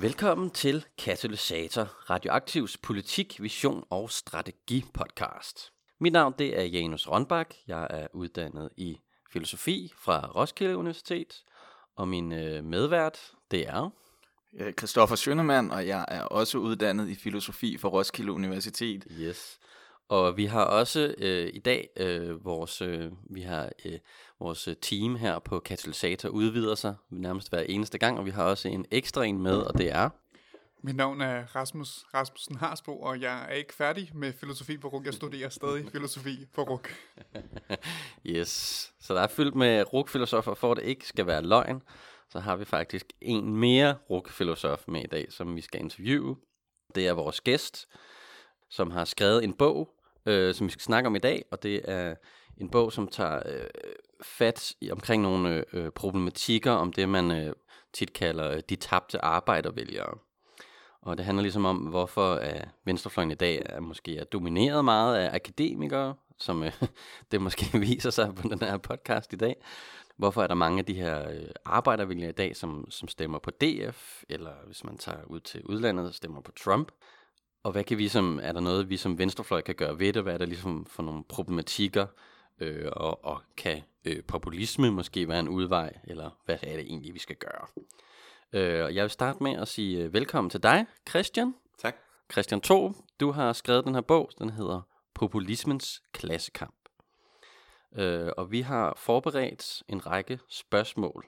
Velkommen til Katalysator, Radioaktivs politik, vision og strategi podcast. Mit navn det er Janus Rønbak. Jeg er uddannet i filosofi fra Roskilde Universitet, og min øh, medvært det er... Christoffer Schønemann, og jeg er også uddannet i filosofi fra Roskilde Universitet. Yes. Og vi har også øh, i dag øh, vores øh, vi har øh, vores team her på Katalysator udvider sig nærmest hver eneste gang, og vi har også en ekstra en med, og det er mit navn er Rasmus Rasmussen Harsbo, og jeg er ikke færdig med filosofi på RUK. Jeg studerer stadig filosofi på RUK. yes, så der er fyldt med RUK-filosofer, for at det ikke skal være løgn. Så har vi faktisk en mere RUK-filosof med i dag, som vi skal interviewe. Det er vores gæst, som har skrevet en bog, øh, som vi skal snakke om i dag, og det er en bog, som tager øh, fat i, omkring nogle øh, problematikker om det, man øh, tit kalder øh, de tabte arbejdervælgere. Og det handler ligesom om, hvorfor øh, venstrefløjen i dag er måske er domineret meget af akademikere, som øh, det måske viser sig på den her podcast i dag. Hvorfor er der mange af de her øh, arbejdervælgere i dag, som, som stemmer på DF, eller hvis man tager ud til udlandet, stemmer på Trump? Og hvad kan vi som, er der noget, vi som venstrefløj kan gøre ved det? Hvad er der ligesom for nogle problematikker? Øh, og, og kan øh, populisme måske være en udvej? Eller hvad er det egentlig, vi skal gøre? Øh, jeg vil starte med at sige øh, velkommen til dig, Christian. Tak. Christian 2, du har skrevet den her bog, den hedder Populismens klassekamp. Øh, og vi har forberedt en række spørgsmål.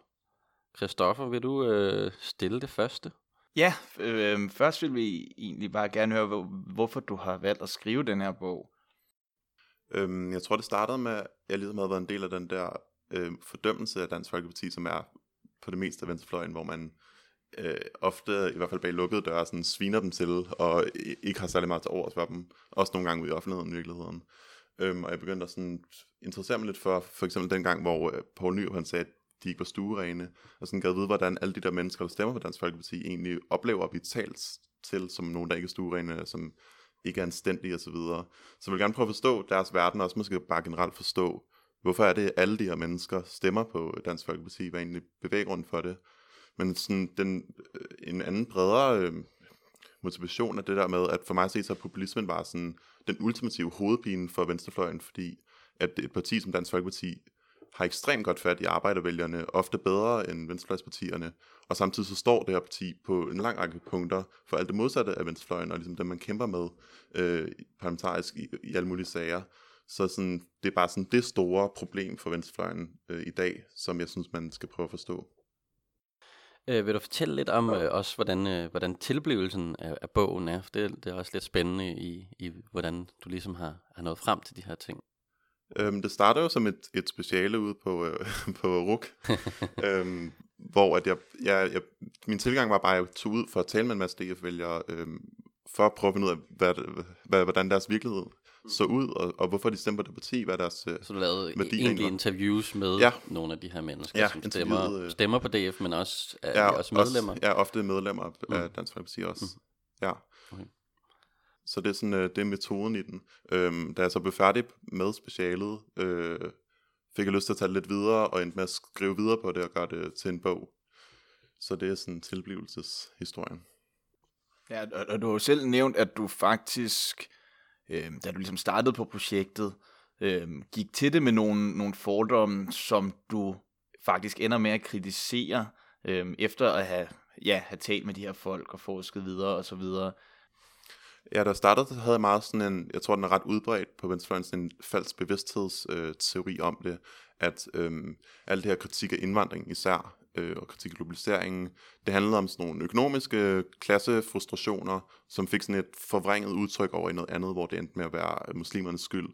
Christoffer, vil du øh, stille det første? Ja, øh, først vil vi egentlig bare gerne høre, hvor, hvorfor du har valgt at skrive den her bog. Øhm, jeg tror, det startede med, at jeg ligesom havde været en del af den der øh, fordømmelse af Dansk Folkeparti, som er på det meste af venstrefløjen, hvor man øh, ofte, i hvert fald bag lukkede døre, sådan sviner dem til, og ikke har særlig meget til overs for dem. Også nogle gange ude i offentligheden i virkeligheden. Øhm, og jeg begyndte at sådan interessere mig lidt for, for eksempel den gang, hvor øh, Poul Nyrup han sagde, at de ikke var stuerene, og sådan gad vide, hvordan alle de der mennesker, der stemmer på Dansk Folkeparti, egentlig oplever at blive talt til som nogen, der ikke er stuerene, som ikke er anstændige osv. Så, videre. så jeg vil gerne prøve at forstå deres verden, og også måske bare generelt forstå, hvorfor er det, at alle de her mennesker stemmer på Dansk Folkeparti, hvad er egentlig bevæggrunden for det, men sådan den, øh, en anden bredere øh, motivation er det der med, at for mig set så populismen var sådan den ultimative hovedpine for venstrefløjen, fordi at et parti som Dansk Folkeparti har ekstremt godt fat i arbejdervælgerne, ofte bedre end venstrefløjspartierne, og samtidig så står det her parti på en lang række punkter for alt det modsatte af venstrefløjen, og ligesom det, man kæmper med øh, parlamentarisk i, i alle mulige sager. Så sådan, det er bare sådan det store problem for venstrefløjen øh, i dag, som jeg synes, man skal prøve at forstå. Øh, vil du fortælle lidt om øh, også, hvordan, øh, hvordan tilblivelsen af, af bogen er? For det, det er også lidt spændende i, i, hvordan du ligesom har, har nået frem til de her ting. Øhm, det starter jo som et, et speciale ude på, øh, på RUK, øhm, hvor at jeg, jeg, jeg, min tilgang var bare, at jeg tog ud for at tale med en masse DF-vælgere, øhm, for at prøve at finde ud af, hvad, hvad, hvordan deres virkelighed så ud, og, og hvorfor de stemmer på det parti, hvad deres øh, Så du lavede egentlig interviews med ja. nogle af de her mennesker, ja, som stemmer, øh, stemmer på DF, men også er ja, også medlemmer? Også, ja, ofte medlemmer mm. af Dansk Folkeparti også. Mm. Ja. Okay. Så det er sådan, øh, det er metoden i den. Øhm, da jeg så blev færdig med specialet, øh, fik jeg lyst til at tage det lidt videre, og endte med at skrive videre på det og gøre det til en bog. Så det er sådan tilblivelseshistorien. Ja, og, og du har jo selv nævnt, at du faktisk øh, da du ligesom startede på projektet, øh, gik til det med nogle, nogle fordomme, som du faktisk ender med at kritisere, øh, efter at have, ja, have talt med de her folk og forsket videre og så videre. Ja, da startede, havde jeg meget sådan en, jeg tror, den er ret udbredt på venstrefløjen, sådan en falsk bevidsthedsteori øh, om det, at øh, alt det her kritik af indvandring især, øh, og kritik af globaliseringen. Det handlede om sådan nogle økonomiske øh, klassefrustrationer, som fik sådan et forvrænget udtryk over i noget andet, hvor det endte med at være muslimernes skyld.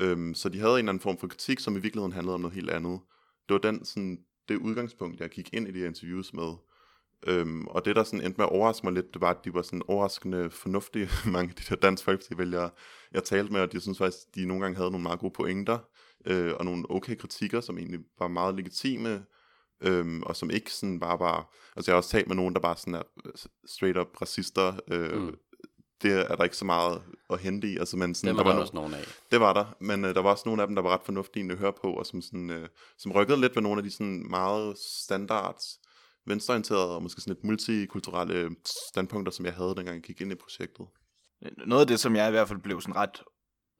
Øh, så de havde en eller anden form for kritik, som i virkeligheden handlede om noget helt andet. Det var den, sådan, det udgangspunkt, jeg gik ind i de her interviews med. Øhm, og det, der sådan endte med at overraske mig lidt, det var, at de var sådan overraskende fornuftige, mange af de der dansk folkeparti-vælgere, jeg talte med, og de synes faktisk, de nogle gange havde nogle meget gode pointer, øh, og nogle okay kritikker, som egentlig var meget legitime, øhm, og som ikke sådan bare var... Altså jeg har også talt med nogen, der bare sådan er straight up racister, øh, mm. det er der ikke så meget at hente i. Altså, men sådan, Dem var der der var også nogen af. Det var der, men øh, der var også nogle af dem, der var ret fornuftige at høre på, og som, sådan, øh, som rykkede lidt ved nogle af de sådan meget standards, venstreorienterede og måske sådan lidt multikulturelle øh, standpunkter, som jeg havde, dengang jeg gik ind i projektet. Øh, noget af det, som jeg i hvert fald blev sådan ret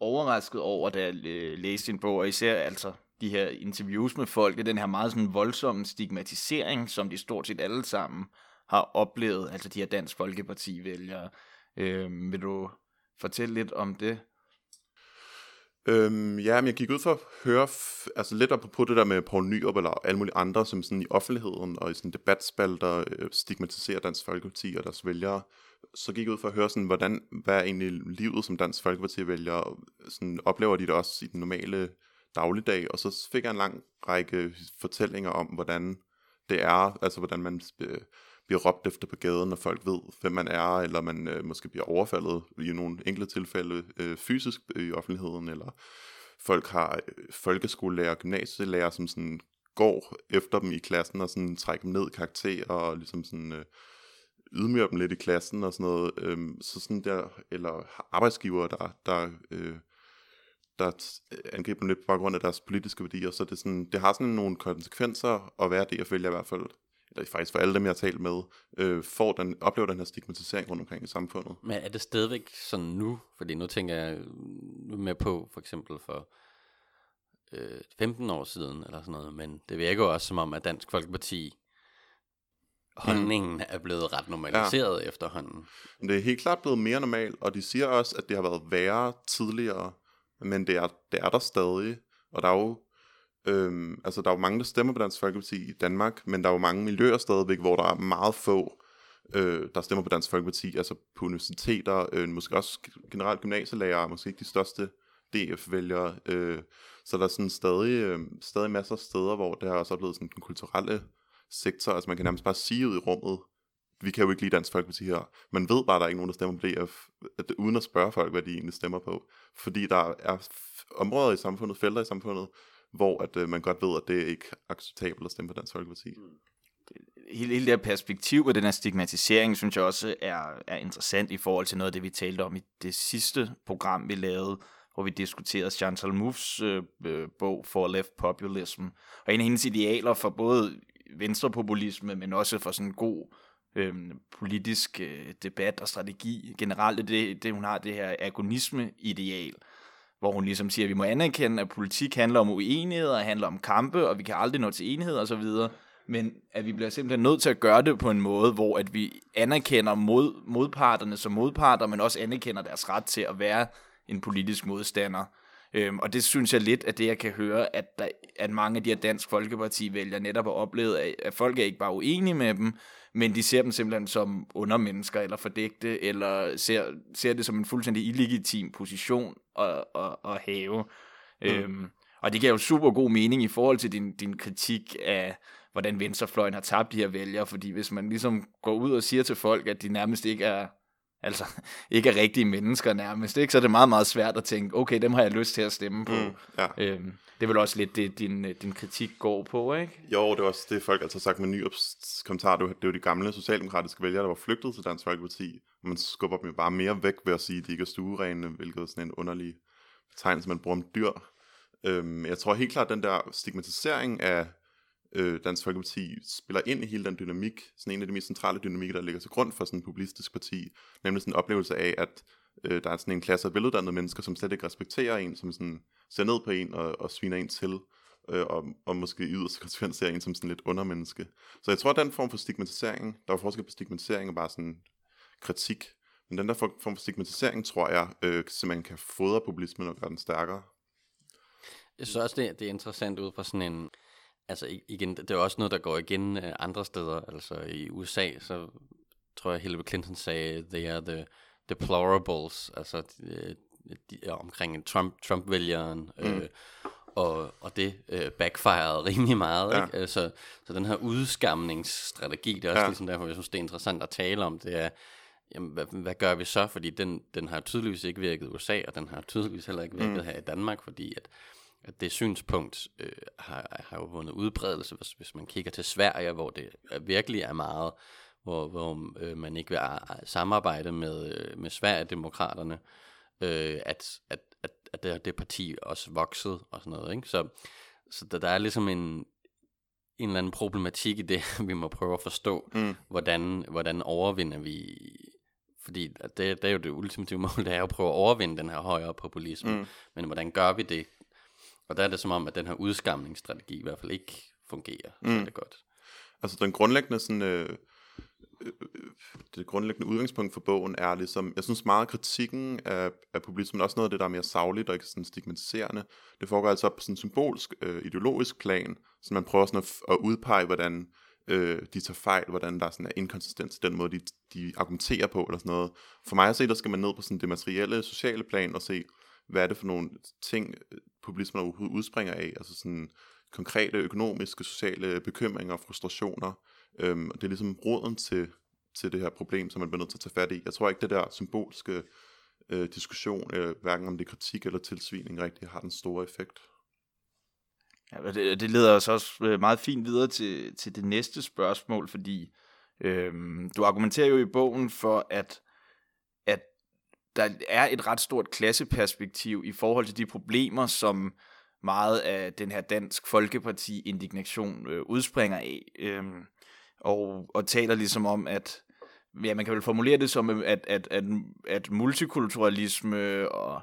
overrasket over, da jeg læste din bog, og især altså de her interviews med folk, den her meget sådan voldsomme stigmatisering, som de stort set alle sammen har oplevet, altså de her Dansk Folkeparti-vælgere. Øh, vil du fortælle lidt om det? Øhm, ja, men jeg gik ud for at høre, f- altså lidt op på det der med Poul Nyrup eller alle mulige andre, som sådan i offentligheden og i sådan debatspalter øh, stigmatiserer Dansk Folkeparti og deres vælgere. Så gik jeg ud for at høre sådan, hvordan, hvad er egentlig livet som Dansk Folkeparti vælger, sådan oplever de det også i den normale dagligdag, og så fik jeg en lang række fortællinger om, hvordan det er, altså hvordan man øh, bliver råbt efter på gaden, når folk ved, hvem man er, eller man øh, måske bliver overfaldet i nogle enkelte tilfælde øh, fysisk øh, i offentligheden, eller folk har øh, folkeskolelærer og gymnasielærer, som sådan går efter dem i klassen og sådan trækker dem ned i karakter og ligesom sådan øh, ydmyger dem lidt i klassen og sådan noget. Øh, så sådan der, eller arbejdsgiver, der, der øh, der angriber dem lidt på grund af deres politiske værdier, så det, sådan, det har sådan nogle konsekvenser at være det, jeg følger i hvert fald, eller faktisk for alle dem, jeg har talt med, øh, får den, oplever den her stigmatisering rundt omkring i samfundet. Men er det stadigvæk sådan nu? Fordi nu tænker jeg nu med på, for eksempel for øh, 15 år siden, eller sådan noget, men det virker jo også som om, at Dansk Folkeparti holdningen mm. er blevet ret normaliseret ja. efterhånden. Det er helt klart blevet mere normalt, og de siger også, at det har været værre tidligere, men det er, det er der stadig, og der er jo Øhm, altså, der er jo mange, der stemmer på Dansk Folkeparti i Danmark, men der er jo mange miljøer stadigvæk, hvor der er meget få, øh, der stemmer på Dansk Folkeparti, altså på universiteter, øh, måske også generelt gymnasielærer, måske ikke de største DF-vælgere. Øh, så der er sådan stadig, øh, stadig masser af steder, hvor det har også blevet sådan den kulturelle sektor, altså man kan nærmest bare sige ud i rummet, vi kan jo ikke lide Dansk Folkeparti her. Man ved bare, at der er ikke nogen, der stemmer på DF, at, uden at spørge folk, hvad de egentlig stemmer på. Fordi der er områder i samfundet, felter i samfundet, hvor at øh, man godt ved, at det er ikke acceptabelt at stemme på Dansk Folkeparti. Mm. Hele, hele det her perspektiv og den her stigmatisering, synes jeg også er, er interessant i forhold til noget af det, vi talte om i det sidste program, vi lavede, hvor vi diskuterede Chantal Moufs øh, øh, bog For Left Populism. Og en af hendes idealer for både venstrepopulisme, men også for sådan en god øh, politisk øh, debat og strategi generelt, det, det hun har det her agonisme-ideal, hvor hun ligesom siger, at vi må anerkende, at politik handler om uenigheder, handler om kampe, og vi kan aldrig nå til enighed og så videre, men at vi bliver simpelthen nødt til at gøre det på en måde, hvor at vi anerkender mod, modparterne som modparter, men også anerkender deres ret til at være en politisk modstander. Øhm, og det synes jeg lidt, at det jeg kan høre, at, der, at mange af de her Dansk Folkeparti-vælgere netop har oplevet, at, at folk er ikke bare uenige med dem, men de ser dem simpelthen som undermennesker eller fordægte, eller ser, ser det som en fuldstændig illegitim position at, at, at have. Mm. Øhm, og det giver jo super god mening i forhold til din, din kritik af, hvordan venstrefløjen har tabt de her vælgere, fordi hvis man ligesom går ud og siger til folk, at de nærmest ikke er, altså ikke er rigtige mennesker nærmest, ikke? så er det meget, meget svært at tænke, okay, dem har jeg lyst til at stemme på. Mm, ja. øhm, det er vel også lidt det, din, din kritik går på, ikke? Jo, det er også det, folk altid har sagt med Nyrups kommentar. Det var, det var de gamle socialdemokratiske vælgere, der var flygtet til Dansk Folkeparti. Man skubber dem jo bare mere væk ved at sige, at de ikke er stuerene, hvilket er sådan en underlig betegnelse, man bruger om dyr. Øhm, jeg tror helt klart, at den der stigmatisering af øh, Dansk Folkeparti spiller ind i hele den dynamik, sådan en af de mest centrale dynamikker, der ligger til grund for sådan en populistisk parti, nemlig sådan en oplevelse af, at øh, der er sådan en klasse af veluddannede mennesker, som slet ikke respekterer en, som sådan ser ned på en og, og sviner en til, øh, og, og måske i yderste konsekvens ser en som sådan lidt undermenneske. Så jeg tror, at den form for stigmatisering, der er forskel på stigmatisering og bare sådan kritik, men den der form for stigmatisering, tror jeg, øh, simpelthen kan fodre populismen og gøre den stærkere. Jeg synes også, det, det er interessant ud fra sådan en... Altså igen, det er også noget, der går igen øh, andre steder. Altså i USA, så tror jeg, Hillary Clinton sagde, they are the deplorables, altså de, de, omkring Trump, Trump-vælgeren. Mm. Øh, og, og det øh, backfirede rimelig meget. Ja. Ikke? Altså, så den her udskamningsstrategi, det er også Ja. ja. ligesom derfor, jeg synes, det er interessant at tale om, det er, jamen, hvad, hvad gør vi så? Fordi den, den har tydeligvis ikke virket i USA, og den har tydeligvis heller ikke virket mm. her i Danmark, fordi at, at det synspunkt øh, har, har jo vundet udbredelse, hvis, hvis man kigger til Sverige, hvor det virkelig er meget, hvor, hvor øh, man ikke vil a- samarbejde med, øh, med Sverigedemokraterne, øh, at, at, at, at det, det parti også voksede og sådan noget. Ikke? Så, så der, der er ligesom en, en eller anden problematik i det, vi må prøve at forstå, Mm. hvordan, hvordan overvinder vi, fordi det, det er jo det ultimative mål, det er at prøve at overvinde den her højere populisme, mm. men hvordan gør vi det? Og der er det som om, at den her udskamningsstrategi i hvert fald ikke fungerer mm. Så det godt. Altså den grundlæggende sådan, øh, øh, det grundlæggende udgangspunkt for bogen er ligesom, jeg synes meget kritikken af, af populismen, også noget af det, der er mere savligt og ikke sådan stigmatiserende, det foregår altså på sådan en symbolsk, øh, ideologisk plan, så man prøver sådan at, at udpege, hvordan øh, de tager fejl, hvordan der sådan er inkonsistens i den måde, de, de argumenterer på, eller sådan noget. For mig at se, der skal man ned på sådan det materielle, sociale plan og se, hvad er det for nogle ting, øh, populismen overhovedet udspringer af, altså sådan konkrete økonomiske, sociale bekymringer og frustrationer. Øhm, og det er ligesom roden til, til det her problem, som man bliver nødt til at tage fat i. Jeg tror ikke, det der symbolske øh, diskussion, øh, hverken om det er kritik eller tilsvining, rigtig har den store effekt. Ja, det, det leder os også øh, meget fint videre til, til det næste spørgsmål, fordi øhm, du argumenterer jo i bogen for, at, at der er et ret stort klasseperspektiv i forhold til de problemer, som meget af den her Dansk Folkeparti-indignation øh, udspringer af. Øhm, og, og taler ligesom om, at ja, man kan vel formulere det som, at, at, at, at multikulturalisme og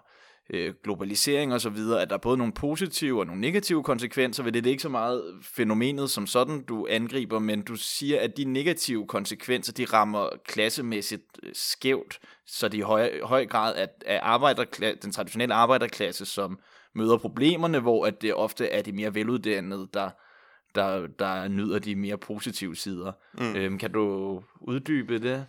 øh, globalisering og så videre, at der er både nogle positive og nogle negative konsekvenser ved det. Det er ikke så meget fænomenet som sådan, du angriber, men du siger, at de negative konsekvenser, de rammer klassemæssigt øh, skævt, så det i høj, høj grad er, er arbejderkla- den traditionelle arbejderklasse, som møder problemerne, hvor at det ofte er de mere veluddannede, der, der, der nyder de mere positive sider. Mm. Øhm, kan du uddybe det?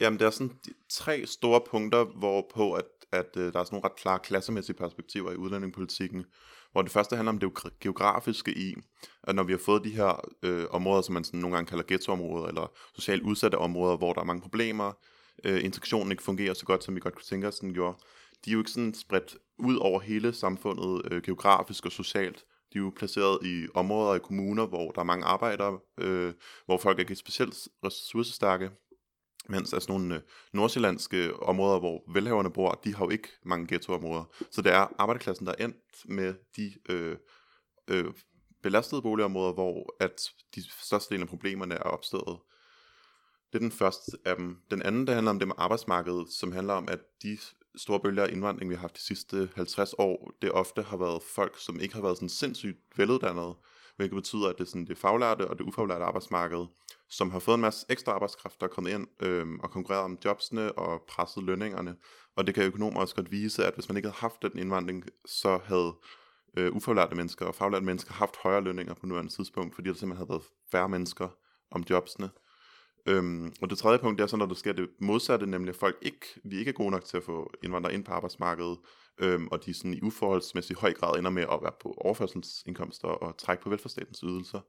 Jamen, der er sådan tre store punkter, hvorpå at, at øh, der er sådan nogle ret klare klassemæssige perspektiver i udlændingepolitikken. Hvor det første handler om det geografiske i, at når vi har fået de her øh, områder, som man sådan nogle gange kalder ghettoområder, eller socialt udsatte områder, hvor der er mange problemer, øh, integrationen ikke fungerer så godt, som vi godt kunne tænke os, den gjorde, de er jo ikke sådan spredt ud over hele samfundet, øh, geografisk og socialt. De er jo placeret i områder i kommuner, hvor der er mange arbejdere, øh, hvor folk ikke er specielt ressourcestærke, mens altså nogle øh, nordsjællandske områder, hvor velhaverne bor, de har jo ikke mange ghettoområder. Så det er arbejderklassen, der er endt med de øh, øh, belastede boligområder, hvor at de største del af problemerne er opstået. Det er den første af dem. Den anden, der handler om det med arbejdsmarkedet, som handler om, at de store bølger af indvandring, vi har haft de sidste 50 år, det ofte har været folk, som ikke har været sådan sindssygt veluddannede, hvilket betyder, at det er sådan det faglærte og det ufaglærte arbejdsmarked, som har fået en masse ekstra arbejdskraft, der er kommet ind øh, og konkurreret om jobsene og presset lønningerne. Og det kan økonomer også godt vise, at hvis man ikke havde haft den indvandring, så havde øh, ufaglærte mennesker og faglærte mennesker haft højere lønninger på nuværende tidspunkt, fordi der simpelthen havde været færre mennesker om jobsene. Øhm, og det tredje punkt, det er så, når der sker det modsatte, nemlig at folk ikke, vi ikke er gode nok til at få indvandrere ind på arbejdsmarkedet, øhm, og de sådan i uforholdsmæssig høj grad ender med at være på overførselsindkomster og trække på velfærdsstatens ydelser.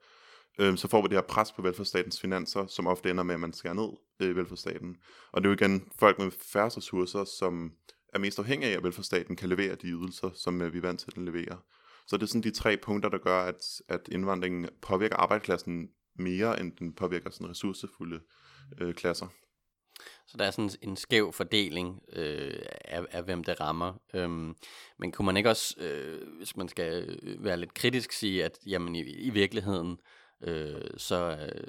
Øhm, så får vi det her pres på velfærdsstatens finanser, som ofte ender med, at man skærer ned øh, i velfærdsstaten. Og det er jo igen folk med færre ressourcer, som er mest afhængige af, at velfærdsstaten kan levere de ydelser, som øh, vi er vant til at den leverer. Så det er sådan de tre punkter, der gør, at, at indvandringen påvirker arbejdsklassen mere, end den påvirker sådan ressourcefulde øh, klasser. Så der er sådan en skæv fordeling øh, af, af, hvem det rammer. Øhm, men kunne man ikke også, øh, hvis man skal øh, være lidt kritisk, sige, at jamen, i, i virkeligheden, øh, så, øh,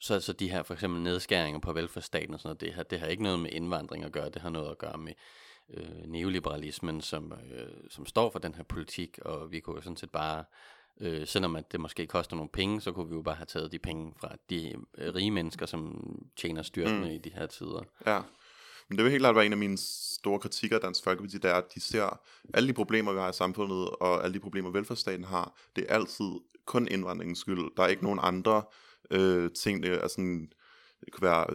så, så de her for eksempel nedskæringer på velfærdsstaten og sådan noget, det har, det har ikke noget med indvandring at gøre, det har noget at gøre med øh, neoliberalismen, som, øh, som står for den her politik, og vi kunne jo sådan set bare Øh, selvom at det måske koster nogle penge, så kunne vi jo bare have taget de penge fra de øh, rige mennesker, som tjener styrtende mm. i de her tider. Ja, men det vil helt klart være en af mine store kritikker af Dansk Folkeparti, det er, at de ser alle de problemer, vi har i samfundet, og alle de problemer, velfærdsstaten har, det er altid kun indvandringens skyld. Der er ikke nogen andre øh, ting, det er sådan det kan være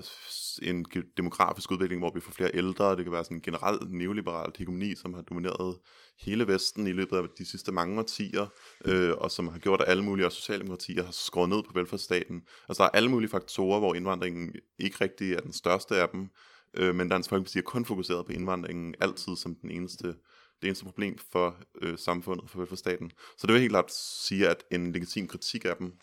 en demografisk udvikling, hvor vi får flere ældre, det kan være sådan en generelt neoliberal hegemoni, som har domineret hele Vesten i løbet af de sidste mange årtier, øh, og som har gjort, at alle mulige socialdemokratier har skåret ned på velfærdsstaten. Altså der er alle mulige faktorer, hvor indvandringen ikke rigtig er den største af dem, øh, men Dansk Folkeparti er kun fokuseret på indvandringen altid som den eneste, det eneste problem for øh, samfundet, for velfærdsstaten. Så det vil helt klart sige, at en legitim kritik af dem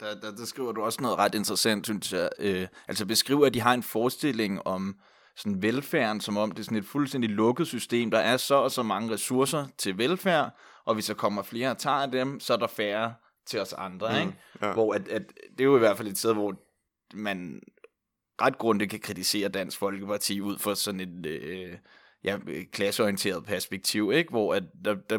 der, der, der skriver du også noget ret interessant, synes jeg. Øh, altså beskriver, at de har en forestilling om sådan velfærden, som om det er sådan et fuldstændig lukket system. Der er så og så mange ressourcer til velfærd, og hvis der kommer flere og tager dem, så er der færre til os andre. Mm, ikke? Ja. Hvor at, at, det er jo i hvert fald et sted, hvor man ret grundigt kan kritisere Dansk Folkeparti ud for sådan et øh, ja, klasseorienteret perspektiv, ikke? hvor at der, der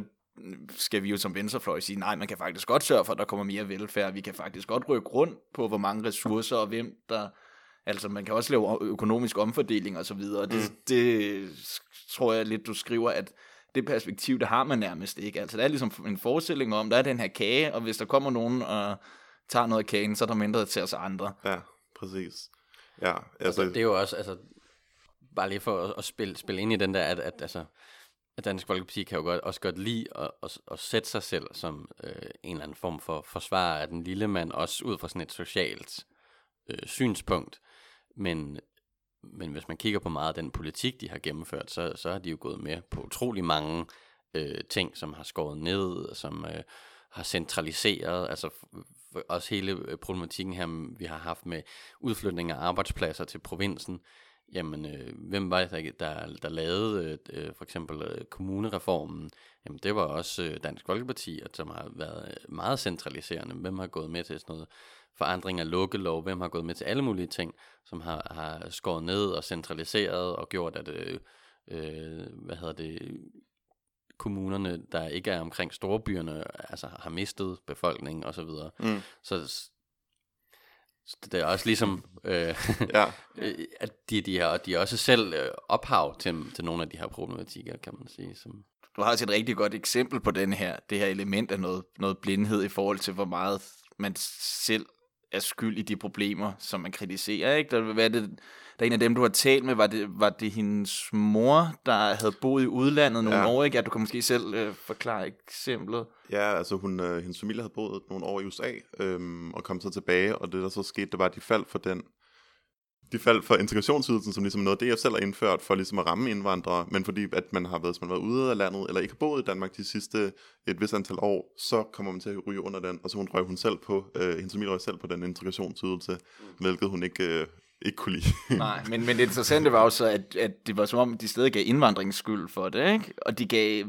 skal vi jo som venstrefløj sige, nej, man kan faktisk godt sørge for, at der kommer mere velfærd. Vi kan faktisk godt rykke rundt på, hvor mange ressourcer og hvem der... Altså, man kan også lave økonomisk omfordeling og så videre. Det, mm. det tror jeg lidt, du skriver, at det perspektiv, det har man nærmest ikke. Altså, der er ligesom en forestilling om, der er den her kage, og hvis der kommer nogen og tager noget af kagen, så er der mindre til os andre. Ja, præcis. Ja, altså, altså det er jo også, altså, bare lige for at, at spille, spille ind i den der, at, at altså, at Dansk Folkeparti kan jo godt, også godt lide at, at, at sætte sig selv som øh, en eller anden form for forsvar af den lille mand, også ud fra sådan et socialt øh, synspunkt. Men, men hvis man kigger på meget af den politik, de har gennemført, så, så har de jo gået med på utrolig mange øh, ting, som har skåret ned, som øh, har centraliseret, altså også hele øh, problematikken her, vi har haft med udflytning af arbejdspladser til provinsen, jamen, øh, hvem var det, der, der lavede øh, øh for eksempel øh, kommunereformen? Jamen, det var også øh, Dansk Folkeparti, at, som har været øh, meget centraliserende. Hvem har gået med til sådan noget forandring af lukkelov? Hvem har gået med til alle mulige ting, som har, har skåret ned og centraliseret og gjort, at, øh, øh, hvad hedder det, kommunerne, der ikke er omkring storbyerne, altså har mistet befolkning og så videre. Mm. Så det er også ligesom, øh, ja. Øh, at de, de, har, de er også selv øh, ophav til, til nogle af de her problematikker, kan man sige. Som... Du har også et rigtig godt eksempel på den her, det her element af noget, noget blindhed i forhold til, hvor meget man selv er skyld i de problemer, som man kritiserer. Ikke? Der, hvad det, der er en af dem, du har talt med, var det, var det hendes mor, der havde boet i udlandet nogle ja. år, ikke? Ja, du kan måske selv øh, forklare eksemplet. Ja, altså hun, øh, hendes familie havde boet nogle år i USA, øh, og kom så tilbage, og det der så skete, det var, at de faldt for den de faldt for integrationsydelsen, som ligesom noget, det jeg selv har indført for ligesom at ramme indvandrere, men fordi at man har været, man har været ude af landet, eller ikke har boet i Danmark de sidste et vis antal år, så kommer man til at ryge under den, og så hun røg hun selv på, øh, hendes familie røg selv på den integrationsydelse, mm. hvilket hun ikke, øh, ikke kunne lide. Nej, men, men det interessante var jo så, at, at det var som om, de stadig gav indvandringsskyld for det, ikke? Og de gav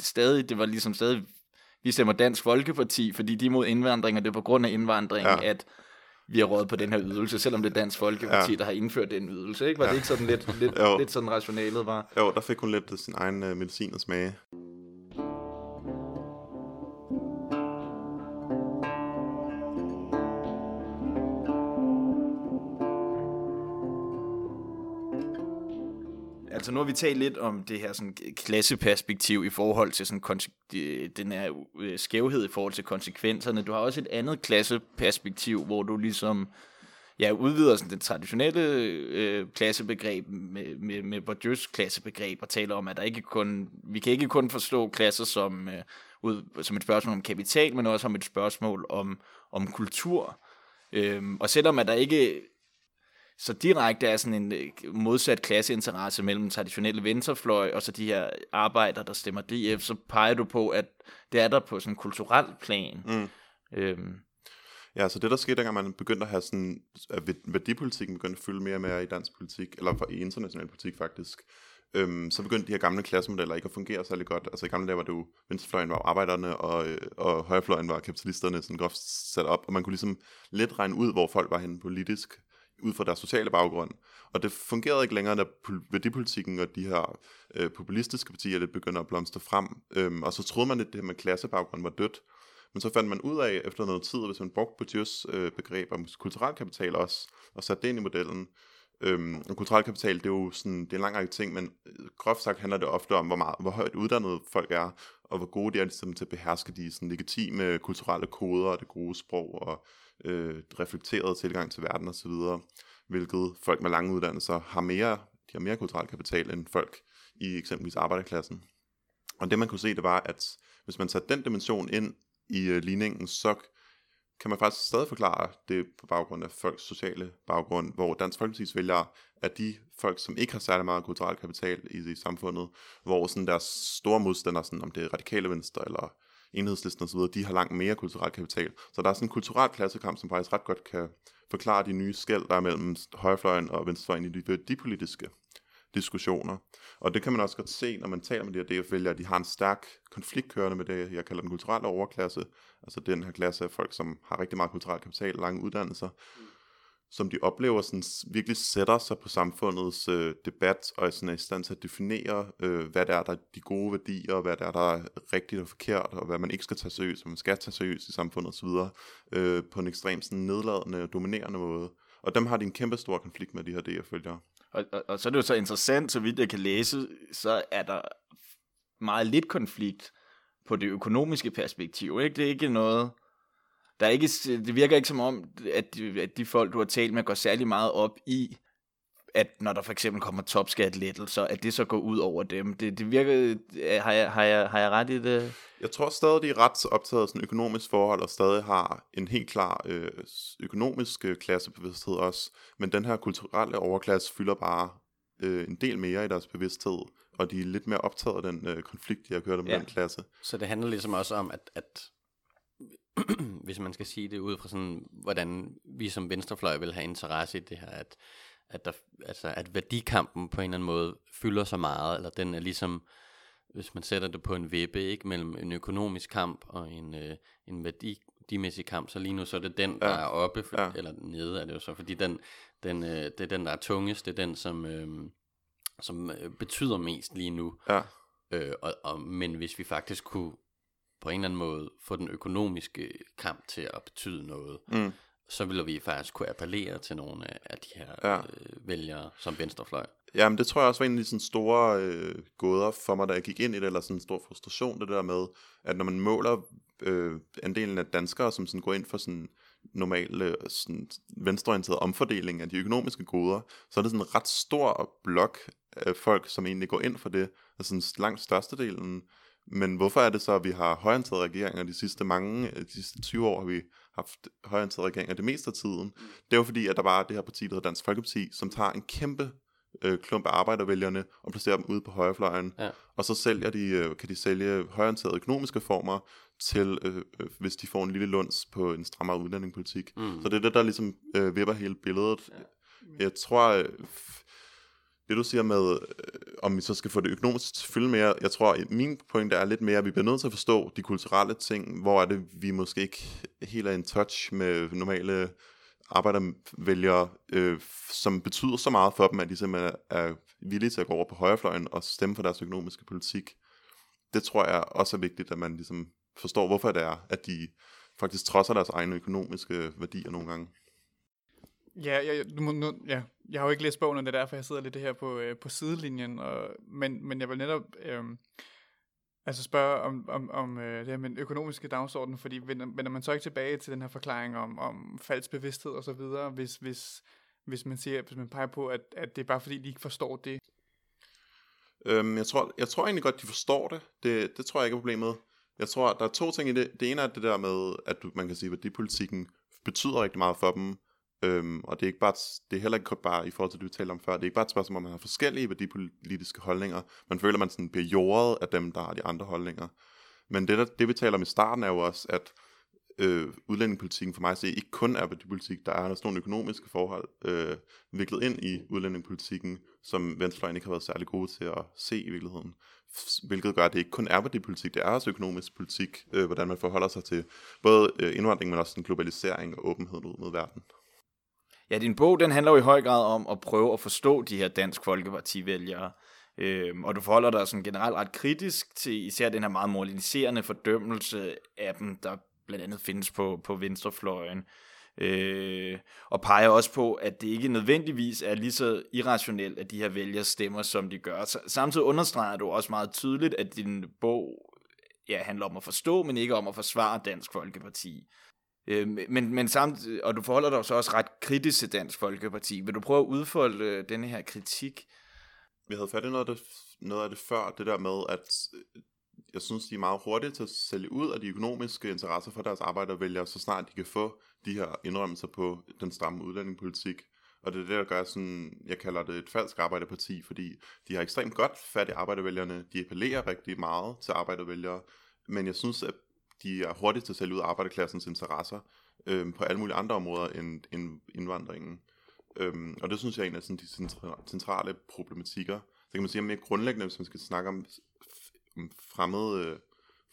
stadig, det var ligesom stadig, vi stemmer Dansk Folkeparti, fordi de er mod indvandring, og det er på grund af indvandring, ja. at vi har råd på den her ydelse, selvom det er Dansk Folkeparti, ja. der har indført den ydelse. Ikke? Var ja. det ikke sådan lidt, lidt, lidt sådan rationalet var? Jo, der fik hun lidt sin egen uh, medicin at smage. Altså nu har vi talt lidt om det her sådan klasseperspektiv i forhold til sådan den her øh, skævhed i forhold til konsekvenserne. Du har også et andet klasseperspektiv, hvor du ligesom ja, udvider sådan det traditionelle øh, klassebegreb med, med, med Bourdieu's klassebegreb og taler om, at der ikke kun, vi kan ikke kun forstå klasser som, øh, ud, som et spørgsmål om kapital, men også som et spørgsmål om, om kultur. Øhm, og selvom at der ikke så direkte er sådan en øh, modsat klasseinteresse mellem traditionelle venstrefløj og så de her arbejdere, der stemmer DF, så peger du på, at det er der på sådan en kulturel plan. Mm. Øhm. Ja, så det der skete, dengang man begyndte at have sådan, at værdipolitikken begyndte at fylde mere og mere i dansk politik, eller i international politik faktisk, øhm, så begyndte de her gamle klassemodeller ikke at fungere særlig godt. Altså i gamle dage var det jo, venstrefløjen var arbejderne, og, øh, og højrefløjen var kapitalisterne sådan groft sat op, og man kunne ligesom lidt regne ud, hvor folk var henne politisk ud fra deres sociale baggrund. Og det fungerede ikke længere, da værdipolitikken og de her øh, populistiske partier lidt begynder at blomstre frem. Øhm, og så troede man, at det her med klassebaggrund var dødt. Men så fandt man ud af, efter noget tid, hvis man brugte Bourdieu's øh, begreb om kulturel kapital også, og satte det ind i modellen, Øhm, og kulturel kapital, det er jo sådan, det er en lang række ting, men øh, groft sagt handler det ofte om, hvor, meget, hvor højt uddannede folk er, og hvor gode de er ligesom, til at beherske de sådan, legitime kulturelle koder og det gode sprog, og øh, reflekteret tilgang til verden osv., hvilket folk med lange uddannelser har mere, de har mere kulturel kapital end folk i eksempelvis arbejderklassen. Og det man kunne se, det var, at hvis man satte den dimension ind i øh, ligningen, så kan man faktisk stadig forklare det på baggrund af folks sociale baggrund, hvor Dansk Folkeparti's vælgere er de folk, som ikke har særlig meget kulturel kapital i, i samfundet, hvor sådan deres store modstandere, sådan, om det er radikale venstre eller enhedslisten osv., de har langt mere kulturel kapital. Så der er sådan en kulturel klassekamp, som faktisk ret godt kan forklare de nye skæld, der er mellem højrefløjen og venstrefløjen i de værdipolitiske diskussioner. Og det kan man også godt se, når man taler med de her DF-vælgere, de har en stærk konflikt kørende med det, jeg kalder den kulturelle overklasse, altså den her klasse af folk, som har rigtig meget kulturel kapital, lange uddannelser, mm som de oplever sådan, virkelig sætter sig på samfundets øh, debat, og er sådan i stand til at definere, øh, hvad det er, der er de gode værdier, og hvad det er, der er rigtigt og forkert, og hvad man ikke skal tage seriøst, og man skal tage seriøst i samfundet osv., øh, på en ekstremt sådan, nedladende og dominerende måde. Og dem har de en kæmpe stor konflikt med, de her DF-følgere. Og, og, og så er det jo så interessant, så vidt jeg kan læse, så er der meget lidt konflikt på det økonomiske perspektiv. Ikke? Det er ikke noget... Der er ikke, det virker ikke som om, at de, at de folk, du har talt med, går særlig meget op i, at når der for eksempel kommer topskatlettelser, at det så går ud over dem. Det, det virker... Har jeg, har, jeg, har jeg ret i det? Jeg tror stadig, de er ret optaget af sådan økonomisk forhold, og stadig har en helt klar øh, økonomisk øh, klassebevidsthed også. Men den her kulturelle overklasse fylder bare øh, en del mere i deres bevidsthed, og de er lidt mere optaget af den øh, konflikt, de har kørt med ja. den klasse. Så det handler ligesom også om, at, at hvis man skal sige det ud fra sådan, hvordan vi som venstrefløj vil have interesse i det her, at, at, der, altså, at værdikampen på en eller anden måde fylder så meget, eller den er ligesom hvis man sætter det på en vippe, ikke, mellem en økonomisk kamp og en, øh, en værdimæssig kamp, så lige nu så er det den, der ja. er oppe, for, ja. eller nede er det jo så, fordi den, den, øh, det er den, der er tungest, det er den, som, øh, som øh, betyder mest lige nu. Ja. Øh, og, og, men hvis vi faktisk kunne på en eller anden måde få den økonomiske kamp til at betyde noget, mm. så ville vi faktisk kunne appellere til nogle af de her ja. øh, vælgere som venstrefløj. Jamen, det tror jeg også var en af de sådan store øh, gåder for mig, da jeg gik ind i det, eller sådan en stor frustration, det der med, at når man måler øh, andelen af danskere, som sådan går ind for sådan normal øh, sådan venstreorienteret omfordeling af de økonomiske goder, så er det sådan en ret stor blok af folk, som egentlig går ind for det, altså sådan langt størstedelen. Men hvorfor er det så, at vi har højorienterede regeringer de sidste mange, øh, de sidste 20 år har vi haft højorienterede regeringer det meste af tiden? Det er jo fordi, at der var det her parti, der hedder Dansk Folkeparti, som tager en kæmpe øh, klump af arbejdervælgerne og placerer dem ude på højrefløjen. Ja. Og så sælger de, øh, kan de sælge højorienterede økonomiske former til, øh, øh, hvis de får en lille lunds på en strammere udlændingepolitik. Mm. Så det er det, der ligesom øh, vipper hele billedet. Ja. Jeg tror, øh, det du siger med, øh, om vi så skal få det økonomisk til fylde mere, jeg tror, min pointe er lidt mere, at vi bliver nødt til at forstå de kulturelle ting, hvor er det, vi måske ikke helt er in touch med normale arbejdervælgere, øh, som betyder så meget for dem, at de simpelthen er villige til at gå over på højrefløjen og stemme for deres økonomiske politik. Det tror jeg også er vigtigt, at man ligesom forstår, hvorfor det er, at de faktisk trodser deres egne økonomiske værdier nogle gange. Ja, jeg, du må, nu, ja, jeg har jo ikke læst bogen, og det er derfor, jeg sidder lidt her på, øh, på sidelinjen. Og, men, men jeg vil netop øh, Altså spørge om, om, om øh, det her med den økonomiske dagsorden, fordi vender, vender man så ikke tilbage til den her forklaring om, om falsk bevidsthed og så videre, hvis, hvis, hvis man siger, hvis man peger på, at, at det er bare fordi, de ikke forstår det? Øhm, jeg, tror, jeg tror egentlig godt, de forstår det. det. Det tror jeg ikke er problemet. Jeg tror, der er to ting i det. Det ene er det der med, at du, man kan sige, at værdipolitikken betyder rigtig meget for dem, Øhm, og det er, ikke bare, det er heller ikke bare i forhold til det, du talte om før, det er ikke bare et spørgsmål, om man har forskellige værdipolitiske holdninger. Man føler, at man sådan bliver jordet af dem, der har de andre holdninger. Men det, der, det vi taler om i starten, er jo også, at øh, udlændingepolitikken for mig at se ikke kun er værdipolitik. Der er også nogle økonomiske forhold øh, viklet ind i udlændingepolitikken, som venstrefløjen ikke har været særlig gode til at se i virkeligheden. Hvilket gør, at det ikke kun er værdipolitik, det er også økonomisk politik, øh, hvordan man forholder sig til både øh, indvandring, men også den globalisering og åbenhed ud mod verden. Ja, din bog, den handler jo i høj grad om at prøve at forstå de her Dansk Folkeparti-vælgere. Øhm, og du forholder dig sådan generelt ret kritisk til især den her meget moraliserende fordømmelse af dem, der blandt andet findes på, på venstrefløjen. Øh, og peger også på, at det ikke nødvendigvis er lige så irrationelt, at de her vælgere stemmer, som de gør. Samtidig understreger du også meget tydeligt, at din bog ja, handler om at forstå, men ikke om at forsvare Dansk Folkeparti. Øh, men, men samtidig, øh, og du forholder dig så også ret kritisk til Dansk Folkeparti. Vil du prøve at udfolde øh, denne her kritik? Vi havde fat i noget af, det, noget af det før, det der med, at øh, jeg synes, de er meget hurtige til at sælge ud af de økonomiske interesser for deres arbejdervælgere, så snart de kan få de her indrømmelser på den stramme udlændingepolitik. Og det er det, der gør sådan, jeg kalder det et falsk arbejderparti, fordi de har ekstremt godt fat i arbejdervælgerne. De appellerer rigtig meget til arbejdervælgere, men jeg synes, at de er hurtigt til at sælge ud af arbejderklassens interesser øhm, på alle mulige andre områder end, end indvandringen. Øhm, og det synes jeg er en af sådan, de centrale problematikker. Så kan man sige, at mere grundlæggende, hvis man skal snakke om fremmed, øh,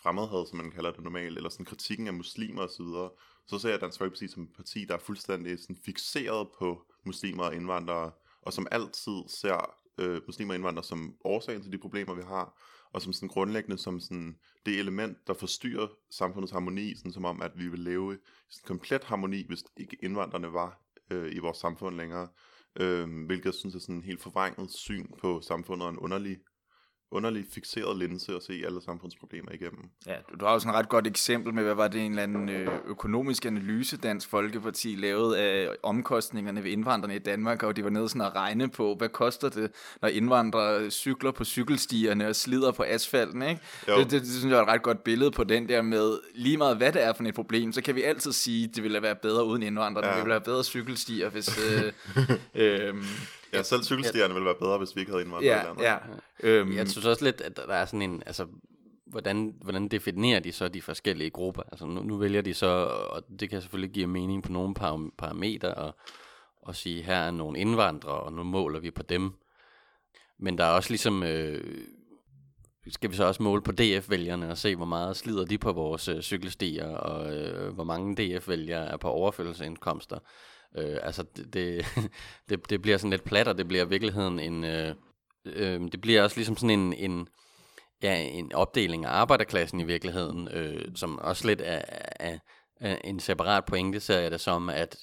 fremmedhed, som man kalder det normalt, eller sådan kritikken af muslimer osv., så, så ser jeg Dansk Folkeparti som et parti, der er fuldstændig sådan fixeret på muslimer og indvandrere, og som altid ser øh, muslimer og indvandrere som årsagen til de problemer, vi har, og som sådan grundlæggende som sådan det element, der forstyrrer samfundets harmoni, sådan som om, at vi vil leve i sådan komplet harmoni, hvis ikke indvandrerne var øh, i vores samfund længere. Øh, hvilket jeg synes er sådan en helt forvrænget syn på samfundet og en underlig underlig fixeret linse at se alle samfundsproblemer igennem. Ja, du, du har jo sådan et ret godt eksempel med, hvad var det en eller anden øh, økonomisk analyse, Dansk Folkeparti lavede af omkostningerne ved indvandrerne i Danmark, og de var nede sådan at regne på, hvad koster det, når indvandrere cykler på cykelstierne og slider på asfalten, ikke? Det, det, det, synes jeg er et ret godt billede på den der med, lige meget hvad det er for et problem, så kan vi altid sige, at det ville være bedre uden indvandrere, ja. det ville være bedre cykelstier, hvis... Øh, øh, Ja, selv cykelstierne ville være bedre, hvis vi ikke havde indvandret ja, eller andet. Ja. Øhm. Jeg synes også lidt, at der er sådan en, altså, hvordan, hvordan definerer de så de forskellige grupper? Altså, nu, nu vælger de så, og det kan selvfølgelig give mening på nogle par, parametre, og, og sige, her er nogle indvandrere, og nu måler vi på dem. Men der er også ligesom, øh, skal vi så også måle på DF-vælgerne og se, hvor meget slider de på vores øh, cykelstier, og øh, hvor mange DF-vælgere er på overførselsindkomster. Øh, altså, det, det, det, det bliver sådan lidt plat, og det bliver i virkeligheden en... Øh, øh, det bliver også ligesom sådan en, en, ja, en opdeling af arbejderklassen i virkeligheden, øh, som også lidt er, er, er en separat pointe, ser jeg det som, at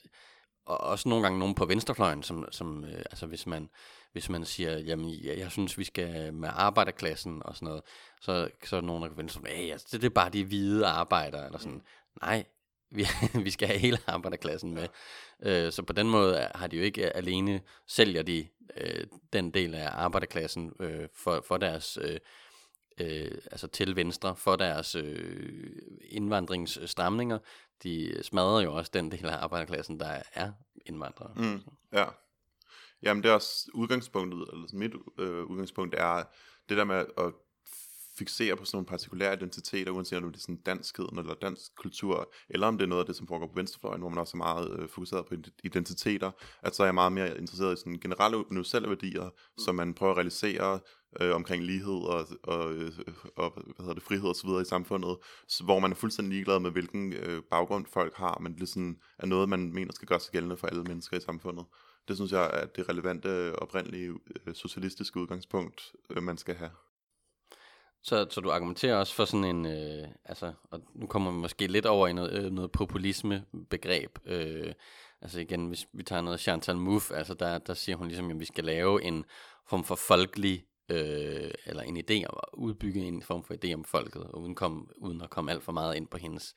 og også nogle gange nogen på venstrefløjen, som, som øh, altså hvis man, hvis man siger, jamen jeg, jeg synes, vi skal med arbejderklassen og sådan noget, så, så er nogen, der kan venstrefløjen, altså, ja, det, det er bare de hvide arbejdere, eller sådan. Nej, vi, vi skal have hele arbejderklassen med. Øh, så på den måde har de jo ikke alene, sælger de øh, den del af arbejderklassen øh, for, for deres, øh, øh, altså til venstre, for deres øh, indvandringsstramninger. De smadrer jo også den del af arbejderklassen, der er indvandrere. Mm, ja. Jamen det er også udgangspunktet, eller mit øh, udgangspunkt er det der med at fixere på sådan nogle partikulære identiteter, uanset om det er sådan danskheden eller dansk kultur, eller om det er noget af det, som foregår på venstrefløjen, hvor man også er meget øh, fokuseret på identiteter, at så er jeg meget mere interesseret i sådan generelle universelle værdier, mm. som man prøver at realisere øh, omkring lighed og, og, øh, og hvad hedder det, frihed og så videre i samfundet, hvor man er fuldstændig ligeglad med, hvilken øh, baggrund folk har, men det sådan, er noget, man mener skal gøre sig gældende for alle mennesker i samfundet. Det synes jeg er det relevante, oprindelige øh, socialistiske udgangspunkt, øh, man skal have. Så, så du argumenterer også for sådan en, øh, altså, og nu kommer vi måske lidt over i noget, øh, noget populisme-begreb. Øh, altså igen, hvis vi tager noget Chantal Mouffe, altså der, der siger hun ligesom, at vi skal lave en form for folkelig, øh, eller en idé om at udbygge en form for idé om folket, uden, kom, uden at komme alt for meget ind på hendes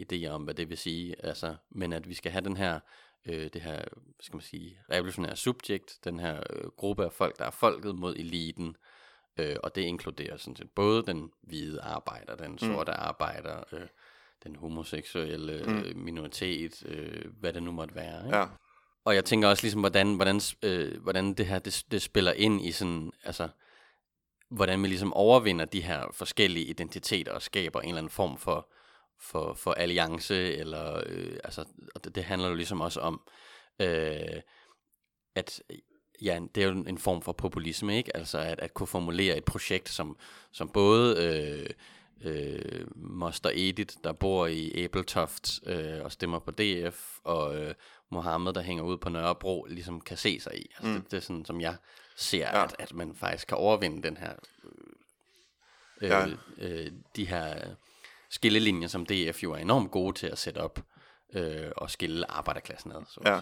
idéer om, hvad det vil sige. Altså, men at vi skal have den her, øh, det her, skal man sige, revolutionære subjekt, den her øh, gruppe af folk, der er folket mod eliten, Øh, og det inkluderer sådan set både den hvide arbejder, den mm. sorte mm. arbejder, øh, den homoseksuelle mm. øh, minoritet, øh, hvad det nu måtte være. Ikke? Ja. Og jeg tænker også ligesom, hvordan, hvordan, øh, hvordan det her, det, det spiller ind i sådan, altså, hvordan vi ligesom overvinder de her forskellige identiteter og skaber en eller anden form for, for, for alliance, eller, øh, altså, og det, det handler jo ligesom også om, øh, at ja, det er jo en form for populisme, ikke? Altså at, at kunne formulere et projekt, som, som både øh, øh, Moster Edith, der bor i Æbeltoft øh, og stemmer på DF, og øh, Mohammed, der hænger ud på Nørrebro, ligesom kan se sig i. Altså, mm. det, det er sådan, som jeg ser, ja. at, at man faktisk kan overvinde den her, øh, ja. øh, de her skillelinjer, som DF jo er enormt gode til at sætte op øh, og skille arbejderklassen ad. Så ja.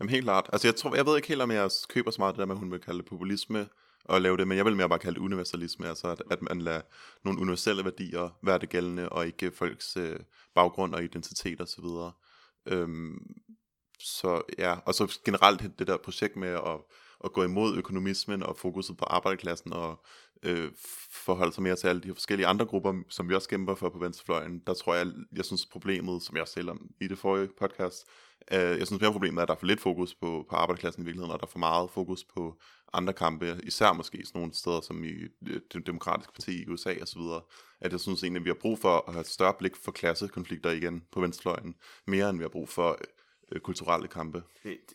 Jamen helt klart. Altså jeg tror, jeg ved ikke helt, om jeg køber så meget det der med, at hun vil kalde det populisme, og lave det, men jeg vil mere bare kalde det universalisme, altså at, at man lader nogle universelle værdier være det gældende, og ikke folks øh, baggrund og identitet osv. Øhm, så ja, og så generelt det der projekt med at, at gå imod økonomismen og fokuset på arbejderklassen og øh, forholde sig mere til alle de forskellige andre grupper, som vi også kæmper for på venstrefløjen, der tror jeg, jeg synes problemet, som jeg selv om i det forrige podcast, jeg synes mere problemet er, at der er for lidt fokus på, på arbejderklassen i virkeligheden, og der er for meget fokus på andre kampe, især måske sådan nogle steder som i øh, det demokratiske parti i USA videre, at jeg synes egentlig, at vi har brug for at have et større blik for klassekonflikter igen på venstrefløjen, mere end vi har brug for øh, kulturelle kampe.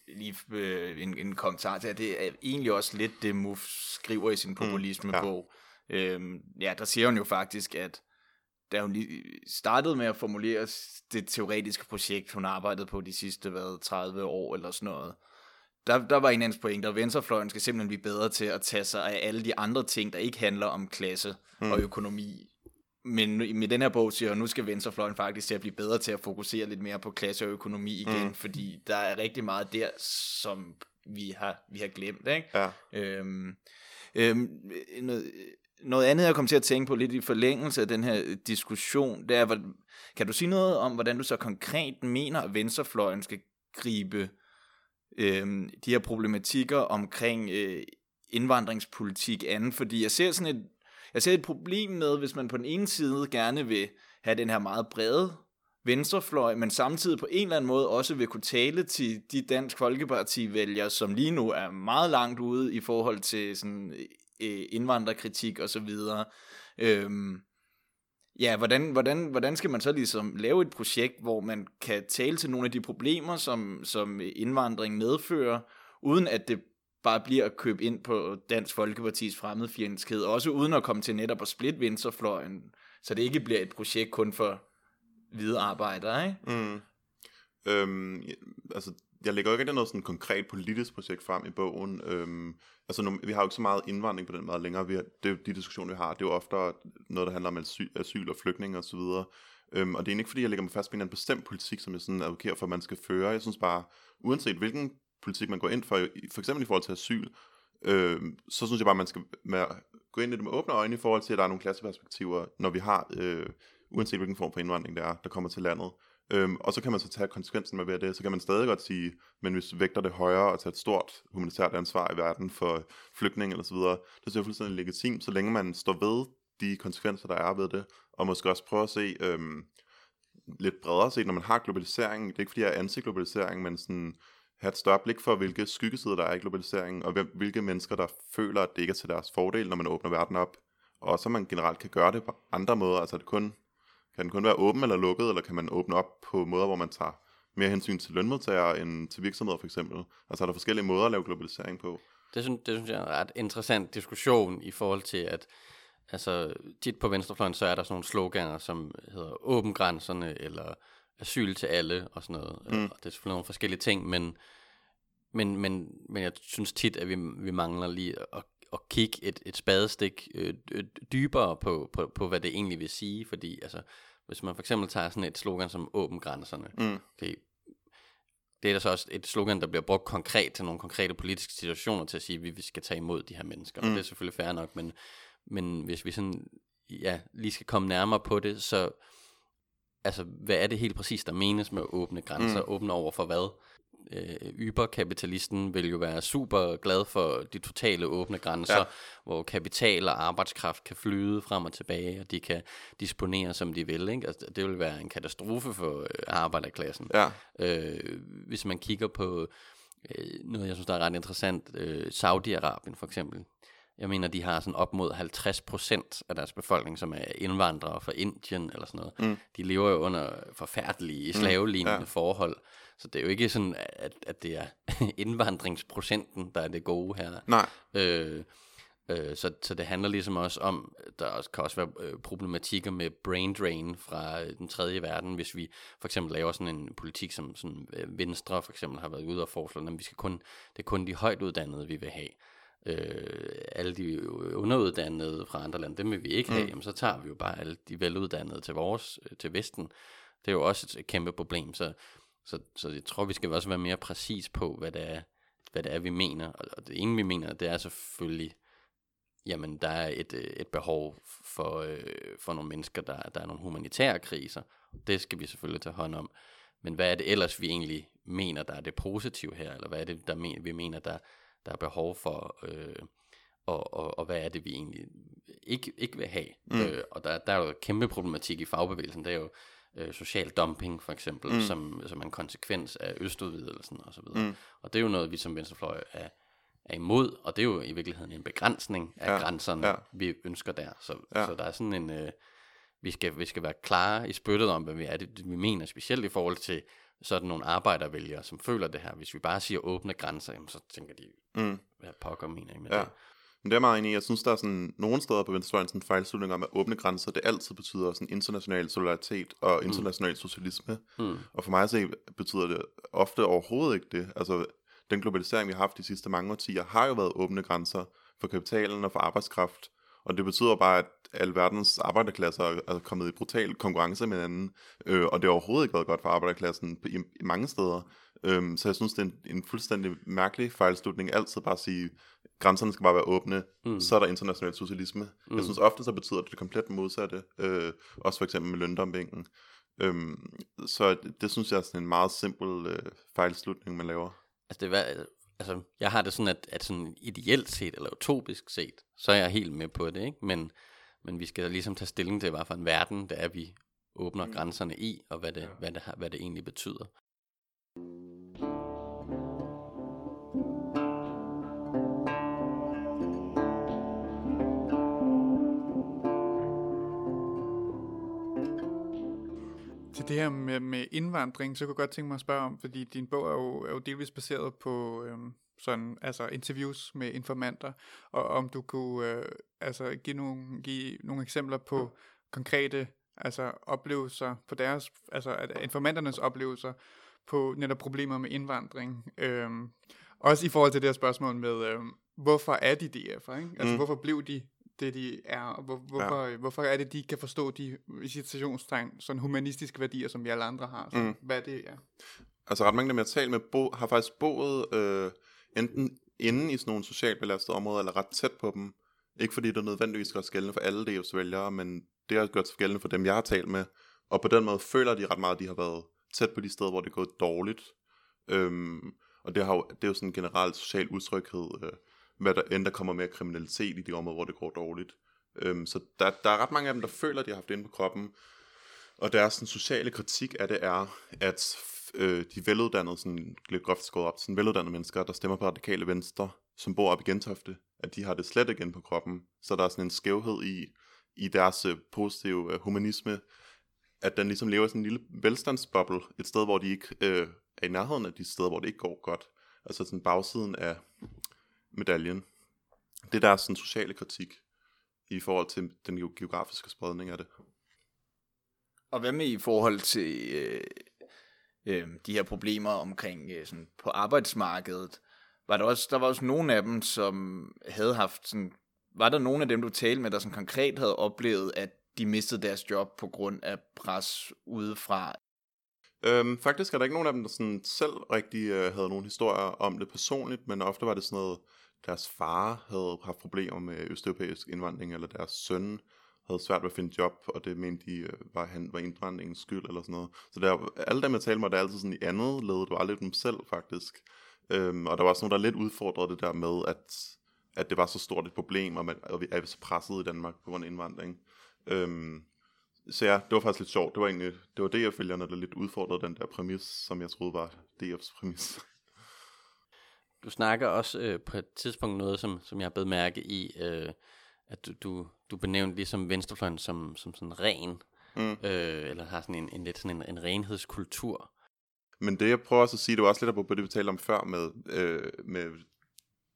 Lige øh, en, en kommentar til, at det er egentlig også lidt det, MUF skriver i sin populisme-bog. Mm, ja. Øhm, ja, der siger hun jo faktisk, at da hun lige startede med at formulere det teoretiske projekt, hun arbejdede på de sidste hvad, 30 år eller sådan noget, der, der var en af pointer, at venstrefløjen skal simpelthen blive bedre til at tage sig af alle de andre ting, der ikke handler om klasse mm. og økonomi. Men med den her bog siger hun, nu skal venstrefløjen faktisk til at blive bedre til at fokusere lidt mere på klasse og økonomi igen, mm. fordi der er rigtig meget der, som vi har, vi har glemt. Ikke? Ja. Øhm, øhm, noget, noget andet, jeg kom til at tænke på lidt i forlængelse af den her diskussion, det er, kan du sige noget om, hvordan du så konkret mener, at venstrefløjen skal gribe øh, de her problematikker omkring øh, indvandringspolitik an, fordi jeg ser sådan et, jeg ser et problem med, hvis man på den ene side gerne vil have den her meget brede venstrefløj, men samtidig på en eller anden måde også vil kunne tale til de Dansk Folkeparti-vælgere, som lige nu er meget langt ude i forhold til sådan øh, indvandrerkritik og så videre. Øhm, Ja, hvordan, hvordan, hvordan skal man så ligesom lave et projekt, hvor man kan tale til nogle af de problemer, som, som indvandring medfører, uden at det bare bliver at købe ind på Dansk Folkepartis fremmedfjendskhed, også uden at komme til netop at splitte venstrefløjen, så det ikke bliver et projekt kun for hvide arbejdere, ikke? Mm. Øhm, altså, jeg lægger jo ikke noget sådan konkret politisk projekt frem i bogen. Øhm, altså, nu, vi har jo ikke så meget indvandring på den måde længere. Vi har, det, de diskussioner, vi har, det er jo ofte noget, der handler om asyl, asyl og flygtninge osv. Og, øhm, og det er ikke, fordi jeg lægger mig fast på en bestemt politik, som jeg sådan advokerer for, at man skal føre. Jeg synes bare, uanset hvilken politik man går ind for, for eksempel i forhold til asyl, øhm, så synes jeg bare, at man skal med, gå ind i det med åbne øjne i forhold til, at der er nogle klasseperspektiver, når vi har, øh, uanset hvilken form for indvandring det er, der kommer til landet. Øhm, og så kan man så tage konsekvensen med det, så kan man stadig godt sige, men hvis vi vægter det højere og tager et stort humanitært ansvar i verden for flygtninge eller så videre, det synes jeg fuldstændig legitimt, så længe man står ved de konsekvenser, der er ved det, og måske også prøve at se øhm, lidt bredere set, når man har globalisering, det er ikke fordi jeg er anti-globalisering, men sådan have et større blik for, hvilke skyggesider der er i globaliseringen, og hvilke mennesker, der føler, at det ikke er til deres fordel, når man åbner verden op, og så man generelt kan gøre det på andre måder, altså det kun kan den kun være åben eller lukket, eller kan man åbne op på måder, hvor man tager mere hensyn til lønmodtagere end til virksomheder for eksempel? Altså er der forskellige måder at lave globalisering på? Det synes, det synes jeg er en ret interessant diskussion i forhold til, at altså, tit på venstrefløjen, så er der sådan nogle sloganer, som hedder åben grænserne, eller asyl til alle, og sådan noget. Mm. Og det er selvfølgelig nogle forskellige ting, men, men, men, men jeg synes tit, at vi, vi mangler lige at at kigge et, et spadestik øh, dybere på, på, på, hvad det egentlig vil sige, fordi altså, hvis man for eksempel tager sådan et slogan som åben grænserne, mm. okay, det er da så også et slogan, der bliver brugt konkret til nogle konkrete politiske situationer til at sige, at vi skal tage imod de her mennesker, mm. og det er selvfølgelig fair nok, men, men hvis vi sådan, ja, lige skal komme nærmere på det, så altså, hvad er det helt præcis, der menes med åbne grænser? Mm. Åbne over for hvad? Øh, yberkapitalisten vil jo være super glad for de totale åbne grænser, ja. hvor kapital og arbejdskraft kan flyde frem og tilbage, og de kan disponere som de vil. Ikke? Altså, det vil være en katastrofe for øh, arbejderklassen. Ja. Øh, hvis man kigger på øh, noget, jeg synes, der er ret interessant, øh, Saudi-Arabien for eksempel. Jeg mener, de har sådan op mod 50% af deres befolkning, som er indvandrere fra Indien eller sådan noget. Mm. De lever jo under forfærdelige mm. slavelignende mm. ja. forhold. Så det er jo ikke sådan, at, at det er indvandringsprocenten, der er det gode her. Nej. Øh, øh, så, så det handler ligesom også om, der også, kan også være øh, problematikker med brain drain fra øh, den tredje verden, hvis vi for eksempel laver sådan en politik, som sådan, øh, Venstre for eksempel har været ude og foreslå, at vi skal kun, det er kun de højt uddannede, vi vil have. Øh, alle de underuddannede fra andre lande, dem vil vi ikke have, mm. jamen, så tager vi jo bare alle de veluddannede til vores, øh, til Vesten. Det er jo også et kæmpe problem, så så, så jeg tror, vi skal også være mere præcis på, hvad det er, hvad det er vi mener. Og det ene, vi mener, det er selvfølgelig jamen der er et, øh, et behov for, øh, for nogle mennesker, der, der er nogle humanitære kriser. Det skal vi selvfølgelig tage hånd om. Men hvad er det ellers, vi egentlig mener, der er det positive her? Eller hvad er det, der men, vi mener, der, der er behov for? Øh, og, og, og hvad er det, vi egentlig ikke, ikke vil have? Mm. Øh, og der, der er jo kæmpe problematik i fagbevægelsen. Det er jo øh, social dumping, for eksempel, mm. som, som er en konsekvens af østudvidelsen osv. Mm. Og det er jo noget, vi som venstrefløj er, er imod, og det er jo i virkeligheden en begrænsning af ja, grænserne, ja. vi ønsker der. Så, ja. så der er sådan en... Øh, vi skal, vi skal være klare i spyttet om, hvad vi, er det, vi mener, specielt i forhold til sådan nogle arbejdervælgere, som føler det her. Hvis vi bare siger åbne grænser, jamen, så tænker de, mm. hvad pokker mener I med ja. det? Men det er meget enig i. Jeg synes, der er sådan nogle steder på venstrefløjen sådan en fejlslutning om, at åbne grænser, det altid betyder sådan international solidaritet og mm. international mm. socialisme. Mm. Og for mig at se, betyder det ofte overhovedet ikke det. Altså, den globalisering, vi har haft de sidste mange årtier, har jo været åbne grænser for kapitalen og for arbejdskraft. Og det betyder bare, at alle verdens arbejderklasser er kommet i brutal konkurrence med hinanden, øh, og det har overhovedet ikke været godt for arbejderklassen i, i mange steder. Øhm, så jeg synes, det er en, en fuldstændig mærkelig fejlslutning altid bare at sige, grænserne skal bare være åbne, mm. så er der international socialisme. Mm. Jeg synes ofte, så betyder det det komplet modsatte, øh, også for eksempel med løndumpingen. Øhm, så det, det synes jeg er sådan en meget simpel øh, fejlslutning, man laver. Altså, det er, altså, jeg har det sådan, at, at sådan ideelt set, eller utopisk set, så er jeg helt med på det, ikke? Men, men vi skal ligesom tage stilling til, hvad for en verden det er, vi åbner mm. grænserne i, og hvad det, ja. hvad, det, hvad det egentlig betyder. Til det her med, med indvandring, så kunne jeg godt tænke mig at spørge om, fordi din bog er jo, er jo delvis baseret på øhm, sådan, altså interviews med informanter, og om du kunne øh, altså give nogle, give nogle eksempler på konkrete altså oplevelser på deres, altså at informanternes oplevelser på netop problemer med indvandring. Øhm, også i forhold til det her spørgsmål med, øhm, hvorfor er de DF'er? Ikke? Altså, mm. hvorfor blev de det, de er, og hvor, hvorfor, ja. hvorfor er det, de kan forstå de i citationstegn, sådan humanistiske værdier, som vi alle andre har. Så, mm. Hvad er det, ja? Altså ret mange af dem, jeg talt med, bo, har faktisk boet øh, enten inde i sådan nogle socialt belastede områder, eller ret tæt på dem. Ikke fordi det nødvendigvis skal gældende for alle DF's vælgere, men det har gjort sig gældende for dem, jeg har talt med. Og på den måde føler de ret meget, at de har været tæt på de steder, hvor det er gået dårligt. Øhm, og det, har jo, det er jo sådan en generelt social utryghed, øh, hvad der end der kommer mere kriminalitet i de områder, hvor det går dårligt. Øhm, så der, der er ret mange af dem, der føler, at de har haft det inde på kroppen. Og deres sådan, sociale kritik af det er, at øh, de veluddannede, sådan lidt groft skåret op, sådan veluddannede mennesker, der stemmer på radikale venstre, som bor op i Gentofte, at de har det slet igen på kroppen. Så der er sådan en skævhed i, i deres øh, positive øh, humanisme, at den ligesom lever i sådan en lille velstandsboble, et sted, hvor de ikke øh, er i nærheden af de steder, hvor det ikke går godt. Altså sådan bagsiden af medaljen. Det er deres sådan, sociale kritik i forhold til den geografiske spredning af det. Og hvad med i forhold til øh, øh, de her problemer omkring øh, sådan på arbejdsmarkedet? Var der også der var også nogle af dem, som havde haft sådan, var der nogle af dem, du talte med, der sådan konkret havde oplevet, at de mistede deres job på grund af pres udefra? Øhm, faktisk er der ikke nogen af dem, der sådan selv rigtig øh, havde nogle historier om det personligt, men ofte var det sådan noget, deres far havde haft problemer med østeuropæisk indvandring, eller deres søn havde svært ved at finde job, og det mente de øh, var, han, var indvandringens skyld, eller sådan noget. Så der, alle dem, jeg talte med, der er altid sådan i andet led, det var aldrig dem selv, faktisk. Øhm, og der var også nogen, der lidt udfordrede det der med, at, at det var så stort et problem, og, man, og vi er så presset i Danmark på grund af indvandring. Øhm, så ja, det var faktisk lidt sjovt. Det var egentlig, det var DF-vælgerne, der lidt udfordrede den der præmis, som jeg troede var DF's præmis. Du snakker også øh, på et tidspunkt noget, som, som jeg har bedt mærke i, øh, at du, du, du benævnte ligesom venstrefløjen som, som sådan ren, mm. øh, eller har sådan en, en lidt sådan en, en renhedskultur. Men det jeg prøver også at sige, det var også lidt på det, vi talte om før med, øh, med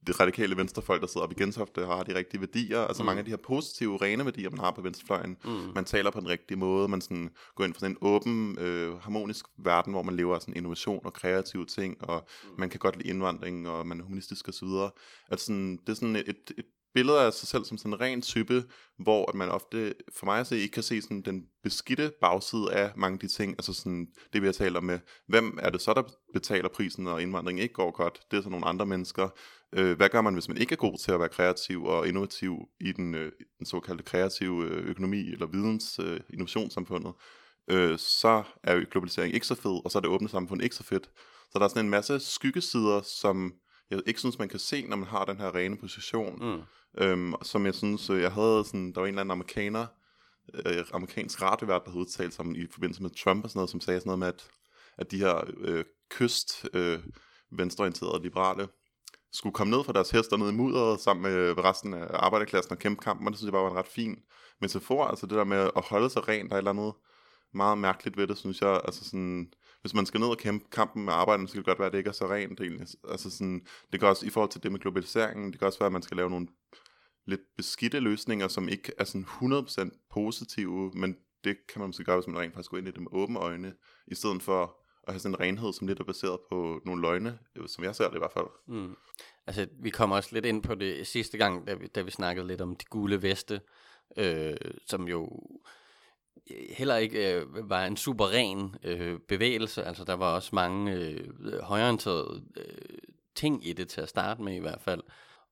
det radikale venstrefolk, der sidder op i Gentofte, har de rigtige værdier. Altså mm. mange af de her positive, rene værdier, man har på venstrefløjen. Mm. Man taler på den rigtige måde. Man sådan går ind for sådan en åben, øh, harmonisk verden, hvor man lever af sådan innovation og kreative ting, og mm. man kan godt lide indvandring, og man er humanistisk osv. At sådan, det er sådan et, et billede af sig selv som sådan en ren type, hvor at man ofte, for mig at se, ikke kan se sådan den beskidte bagside af mange af de ting, altså sådan det vi har talt om med, hvem er det så, der betaler prisen, når indvandringen ikke går godt? Det er så nogle andre mennesker. Øh, hvad gør man, hvis man ikke er god til at være kreativ og innovativ i den, øh, den såkaldte kreative øh, økonomi eller videns øh, innovationssamfundet? Øh, så er jo globalisering ikke så fed, og så er det åbne samfund ikke så fedt. Så der er sådan en masse skyggesider, som jeg ikke synes, man kan se, når man har den her rene position. Mm. Øhm, som jeg synes, øh, jeg havde sådan, der var en eller anden amerikaner, øh, amerikansk radiovært, der havde udtalt sig om i forbindelse med Trump og sådan noget, som sagde sådan noget med, at, at de her øh, kyst øh, venstreorienterede liberale skulle komme ned fra deres hester ned i mudderet sammen med resten af arbejderklassen og kæmpe kampen, og det synes jeg bare var en ret fin metafor, altså det der med at holde sig rent, der er et eller andet meget mærkeligt ved det, synes jeg, altså sådan, hvis man skal ned og kæmpe kampen med arbejderne, så kan det godt være, at det ikke er så rent egentlig. Altså sådan, det kan også, i forhold til det med globaliseringen, det kan også være, at man skal lave nogle lidt beskidte løsninger, som ikke er sådan 100% positive, men det kan man måske gøre, hvis man rent faktisk går ind i det med åbne øjne, i stedet for at have sådan en renhed, som lidt er baseret på nogle løgne, som jeg ser det i hvert fald. Mm. Altså, vi kom også lidt ind på det sidste gang, da vi, da vi snakkede lidt om de gule veste, øh, som jo heller ikke øh, var en super ren øh, bevægelse. Altså, der var også mange øh, højorienterede øh, ting i det til at starte med i hvert fald.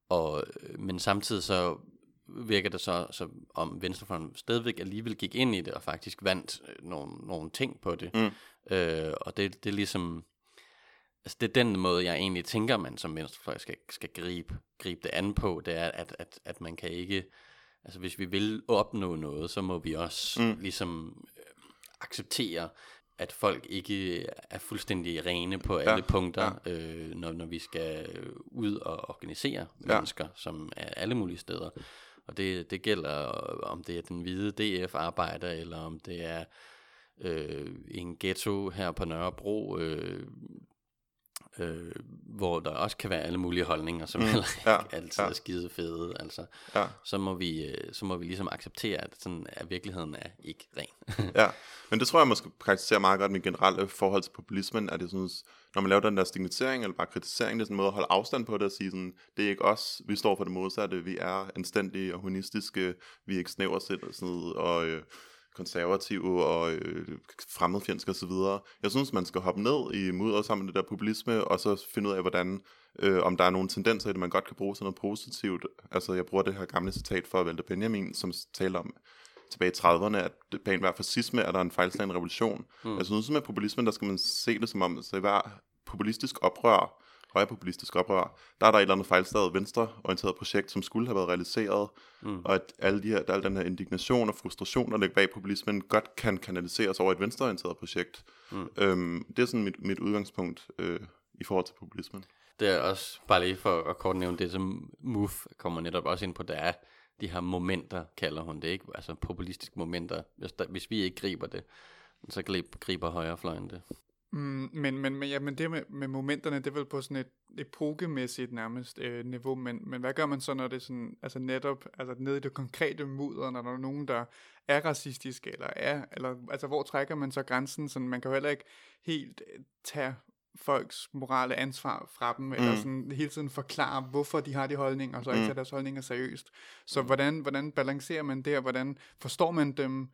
Og, øh, men samtidig så virker det så, så om Venstrefronten stadigvæk alligevel gik ind i det og faktisk vandt øh, nogle, nogle ting på det. Mm. Øh, og det, det er ligesom, altså det er den måde, jeg egentlig tænker, man som venstrefløj skal, skal gribe, gribe det an på, det er, at, at, at man kan ikke, altså hvis vi vil opnå noget, så må vi også Mm. ligesom øh, acceptere, at folk ikke er fuldstændig rene på alle Ja, punkter, øh, når, når vi skal ud og organisere Ja. mennesker, som er alle mulige steder. Og det, det gælder, om det er den hvide DF-arbejder, eller om det er øh, en ghetto her på Nørrebro, øh, øh, hvor der også kan være alle mulige holdninger, som Mm, heller ikke ja, altid ja. er skide fede. Altså, Ja. så, må vi, øh, så må vi ligesom acceptere, at sådan er virkeligheden er ikke ren. Ja, men det tror jeg måske karakteriserer meget godt mit generelle forhold til populismen, at jeg synes, når man laver den der stigmatisering eller bare kritisering, det er sådan en måde at holde afstand på det og sige sådan, det er ikke os, vi står for det modsatte, vi er anstændige og humanistiske, vi er ikke snæversindede og øh, konservative og øh, fremmedfjendske osv. Jeg synes, man skal hoppe ned i mudder sammen med det der populisme, og så finde ud af, hvordan, øh, om der er nogle tendenser i det, man godt kan bruge til noget positivt. Altså, jeg bruger det her gamle citat fra Walter Benjamin, som taler om, tilbage i 30'erne, at bag enhver fascisme er der en fejlslagen revolution. Mm. Jeg synes, med populismen, der skal man se det som om, i hver populistisk oprør, højrepopulistisk oprør, der er der et eller andet fejlslaget venstreorienteret projekt, som skulle have været realiseret, mm. og at alle de her, al den her indignation og frustration, der ligger bag populismen, godt kan kanaliseres over et venstreorienteret projekt. Mm. Øhm, det er sådan mit, mit udgangspunkt øh, i forhold til populismen. Det er også, bare lige for at kort nævne det, som MUF kommer netop også ind på, der er de her momenter, kalder hun det, ikke? Altså populistiske momenter. Hvis, der, hvis vi ikke griber det, så griber, griber højrefløjen det. Mm, men, men, men, ja, men det med, med momenterne, det er vel på sådan et epokemæssigt nærmest øh, niveau, men, men hvad gør man så, når det er sådan, altså netop, altså nede i det konkrete mudder, når der er nogen, der er racistiske, eller er, eller, altså hvor trækker man så grænsen, sådan man kan jo heller ikke helt øh, tage folks morale ansvar fra dem, eller Mm. sådan hele tiden forklare, hvorfor de har de holdninger, og så ikke Mm. tage deres holdninger seriøst. Så hvordan, hvordan balancerer man det, og hvordan forstår man dem,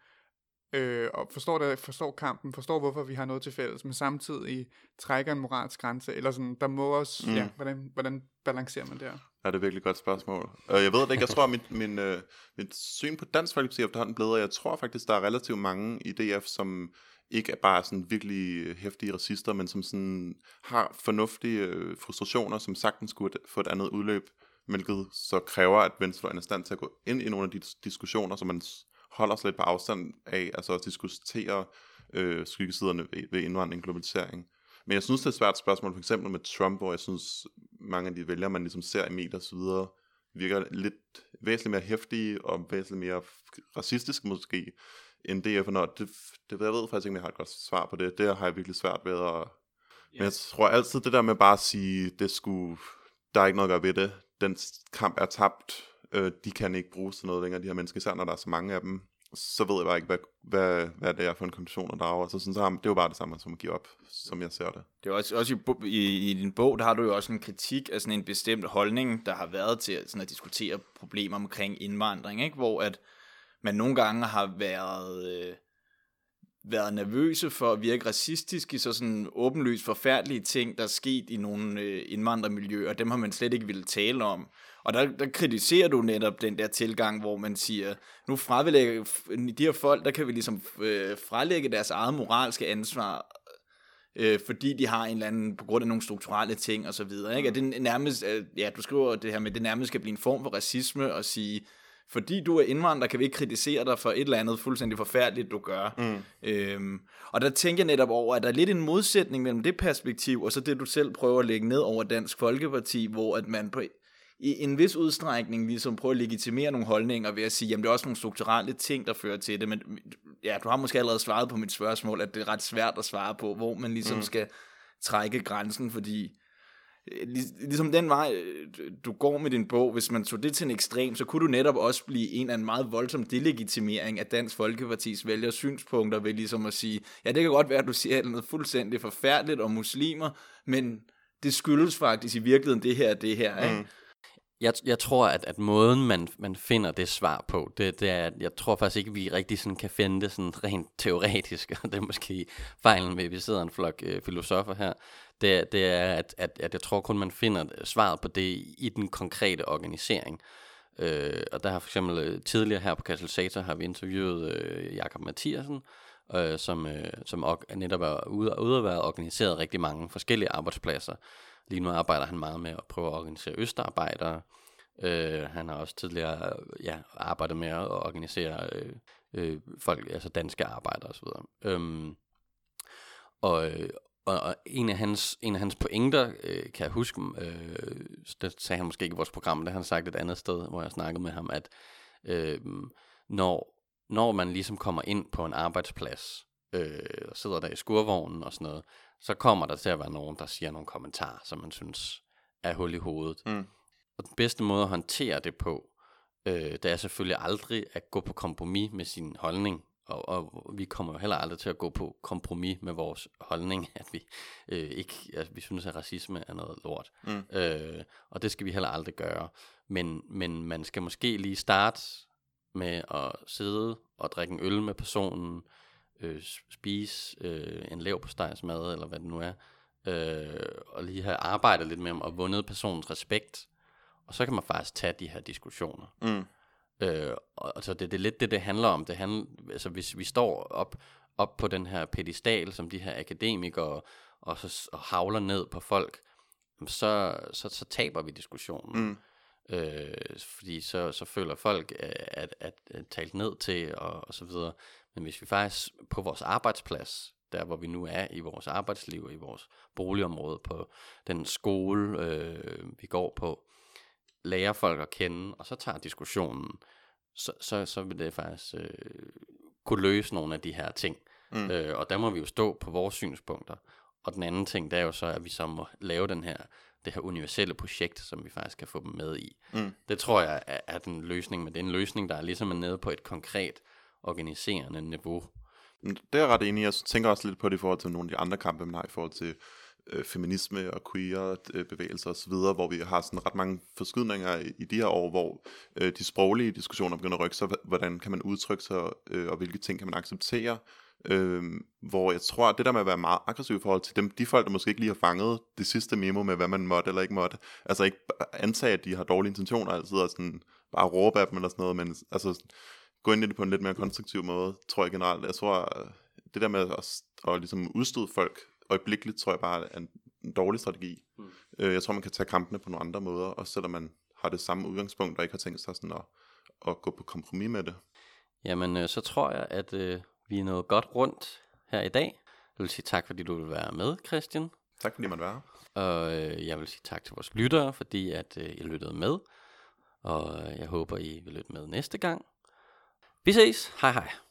øh, og forstår, det, forstår kampen, forstår hvorfor vi har noget til fælles, men samtidig trækker en moralsk grænse, eller sådan, der må også, Mm. ja, hvordan, hvordan balancerer man der? Ja, det er virkelig et godt spørgsmål. Og jeg ved det ikke, jeg tror, mit, min, øh, mit syn på Dansk Folkeparti er efterhånden blevet, og jeg tror faktisk, der er relativt mange i DF, som ikke er bare sådan virkelig hæftige racister, men som sådan har fornuftige øh, frustrationer, som sagtens skulle få et andet udløb, hvilket så kræver, at venstrefløjen er i stand til at gå ind i nogle af de dis- diskussioner, som man holder sig lidt på afstand af, altså at diskutere øh, skyggesiderne ved, ved indvandring og globalisering. Men jeg synes, det er et svært spørgsmål, for eksempel med Trump, hvor jeg synes, mange af de vælgere, man ligesom ser i medier og så videre, virker lidt væsentligt mere hæftige og væsentligt mere racistiske måske, end DF og det, det, jeg ved faktisk ikke, om jeg har et godt svar på det. Det har jeg virkelig svært ved at... Men jeg tror altid, det der med bare at sige, det skulle, der er ikke noget at gøre ved det. Den kamp er tabt. Øh, de kan ikke bruges til noget længere, de her mennesker, især når der er så mange af dem. så ved jeg bare ikke, hvad, hvad, hvad det er for en konklusion, der drage. Så sådan, så har, det er jo bare det samme som at give op, som jeg ser det. Det er også, også i, i, i din bog, der har du jo også en kritik af sådan en bestemt holdning, der har været til sådan at diskutere problemer omkring indvandring, ikke? hvor at man nogle gange har været, øh, været nervøse for at virke racistisk i så sådan åbenlyst forfærdelige ting, der er sket i nogle øh, indvandrermiljøer, dem har man slet ikke ville tale om. Og der, der kritiserer du netop den der tilgang, hvor man siger, nu fralægger de her folk, der kan vi ligesom øh, frelægge deres eget moralske ansvar, øh, fordi de har en eller anden, på grund af nogle strukturelle ting og så videre. Ikke? At det nærmest, øh, ja, du skriver det her med, det nærmest skal blive en form for racisme og sige, fordi du er indvandrer, kan vi ikke kritisere dig for et eller andet fuldstændig forfærdeligt, du gør. Mm. Øhm, og der tænker jeg netop over, at der er lidt en modsætning mellem det perspektiv, og så det, du selv prøver at lægge ned over Dansk Folkeparti, hvor at man på, i en vis udstrækning ligesom prøver at legitimere nogle holdninger ved at sige, jamen det er også nogle strukturelle ting, der fører til det, men ja, du har måske allerede svaret på mit spørgsmål, at det er ret svært at svare på, hvor man ligesom mm. skal trække grænsen, fordi øh, ligesom den vej, øh, du går med din bog, hvis man tog det til en ekstrem, så kunne du netop også blive en af en meget voldsom delegitimering af Dansk Folkepartis vælgers synspunkter ved ligesom at sige, ja, det kan godt være, at du siger noget fuldstændig forfærdeligt om muslimer, men det skyldes faktisk i virkeligheden det her det her, ikke? Mm. Jeg, jeg tror, at, at måden, man, man finder det svar på, det, det er, at jeg tror faktisk ikke, at vi rigtig sådan kan finde det sådan rent teoretisk, og det er måske fejlen med, at vi sidder en flok øh, filosofer her, det, det er, at, at, at jeg tror kun, man finder svaret på det i den konkrete organisering. Øh, og der har for eksempel øh, tidligere her på Katalysator har vi interviewet øh, Jakob Mathiasen, øh, som, øh, som netop er ude, ude at være organiseret rigtig mange forskellige arbejdspladser. Lige nu arbejder han meget med at prøve at organisere østarbejdere. Øh, han har også tidligere ja, arbejdet med at organisere øh, øh, folk, altså danske arbejdere osv. Øhm, og, og, og en, af hans, en af hans pointer, øh, kan jeg huske, øh, det sagde han måske ikke i vores program, det har han sagt et andet sted, hvor jeg snakkede med ham, at øh, når, når man ligesom kommer ind på en arbejdsplads, øh, og sidder der i skurvognen og sådan noget, så kommer der til at være nogen, der siger nogle kommentarer, som man synes er hul i hovedet. Mm. Og den bedste måde at håndtere det på, øh, det er selvfølgelig aldrig at gå på kompromis med sin holdning. Og, og vi kommer jo heller aldrig til at gå på kompromis med vores holdning, at vi øh, ikke, at vi synes, at racisme er noget lort. Mm. Øh, og det skal vi heller aldrig gøre. Men, men man skal måske lige starte med at sidde og drikke en øl med personen, øh, spise øh, en lav på mad, eller hvad det nu er, øh, og lige have arbejdet lidt med dem og vundet personens respekt, og så kan man faktisk tage de her diskussioner. Mm. Øh, og, altså det, det er lidt det, det handler om. Det handler, altså hvis vi står op, op på den her pedestal, som de her akademikere, og så og havler ned på folk, så, så, så taber vi diskussionen. Mm. Øh, fordi så, så føler folk, at, at, at, at talt ned til, og, og så videre. Men hvis vi faktisk på vores arbejdsplads, der hvor vi nu er i vores arbejdsliv, i vores boligområde, på den skole, øh, vi går på, lærer folk at kende, og så tager diskussionen, så, så, så vil det faktisk øh, kunne løse nogle af de her ting. Mm. Øh, og der må vi jo stå på vores synspunkter. Og den anden ting, det er jo så, at vi så må lave den her, det her universelle projekt, som vi faktisk kan få dem med i. Mm. Det tror jeg er, er den løsning, men det er en løsning, der er ligesom er nede på et konkret organiserende niveau. Det er jeg ret enig i. Jeg tænker også lidt på det i forhold til nogle af de andre kampe, man har i forhold til øh, feminisme og queer øh, bevægelser osv., hvor vi har sådan ret mange forskydninger i, i de her år, hvor øh, de sproglige diskussioner begynder at rykke sig. Hvordan kan man udtrykke sig, øh, og hvilke ting kan man acceptere? Øh, hvor jeg tror, at det der med at være meget aggressiv i forhold til dem, de folk, der måske ikke lige har fanget det sidste memo med, hvad man måtte eller ikke måtte, altså ikke antage, at de har dårlige intentioner altid, og sådan bare råbe af dem eller sådan noget, men altså gå ind i det på en lidt mere konstruktiv måde, tror jeg generelt. Jeg tror, det der med at, at ligesom udstøde folk øjeblikkeligt, tror jeg bare er en, en dårlig strategi. Mm. Øh, jeg tror, man kan tage kampene på nogle andre måder, også selvom man har det samme udgangspunkt, og ikke har tænkt sig sådan at, at gå på kompromis med det. Jamen, øh, så tror jeg, at øh, vi er nået godt rundt her i dag. Jeg vil sige tak, fordi du vil være med, Christian. Tak, fordi man var Og øh, jeg vil sige tak til vores lyttere, fordi at øh, I lyttede med. Og jeg håber, I vil lytte med næste gang. Vi ses. Hej hej.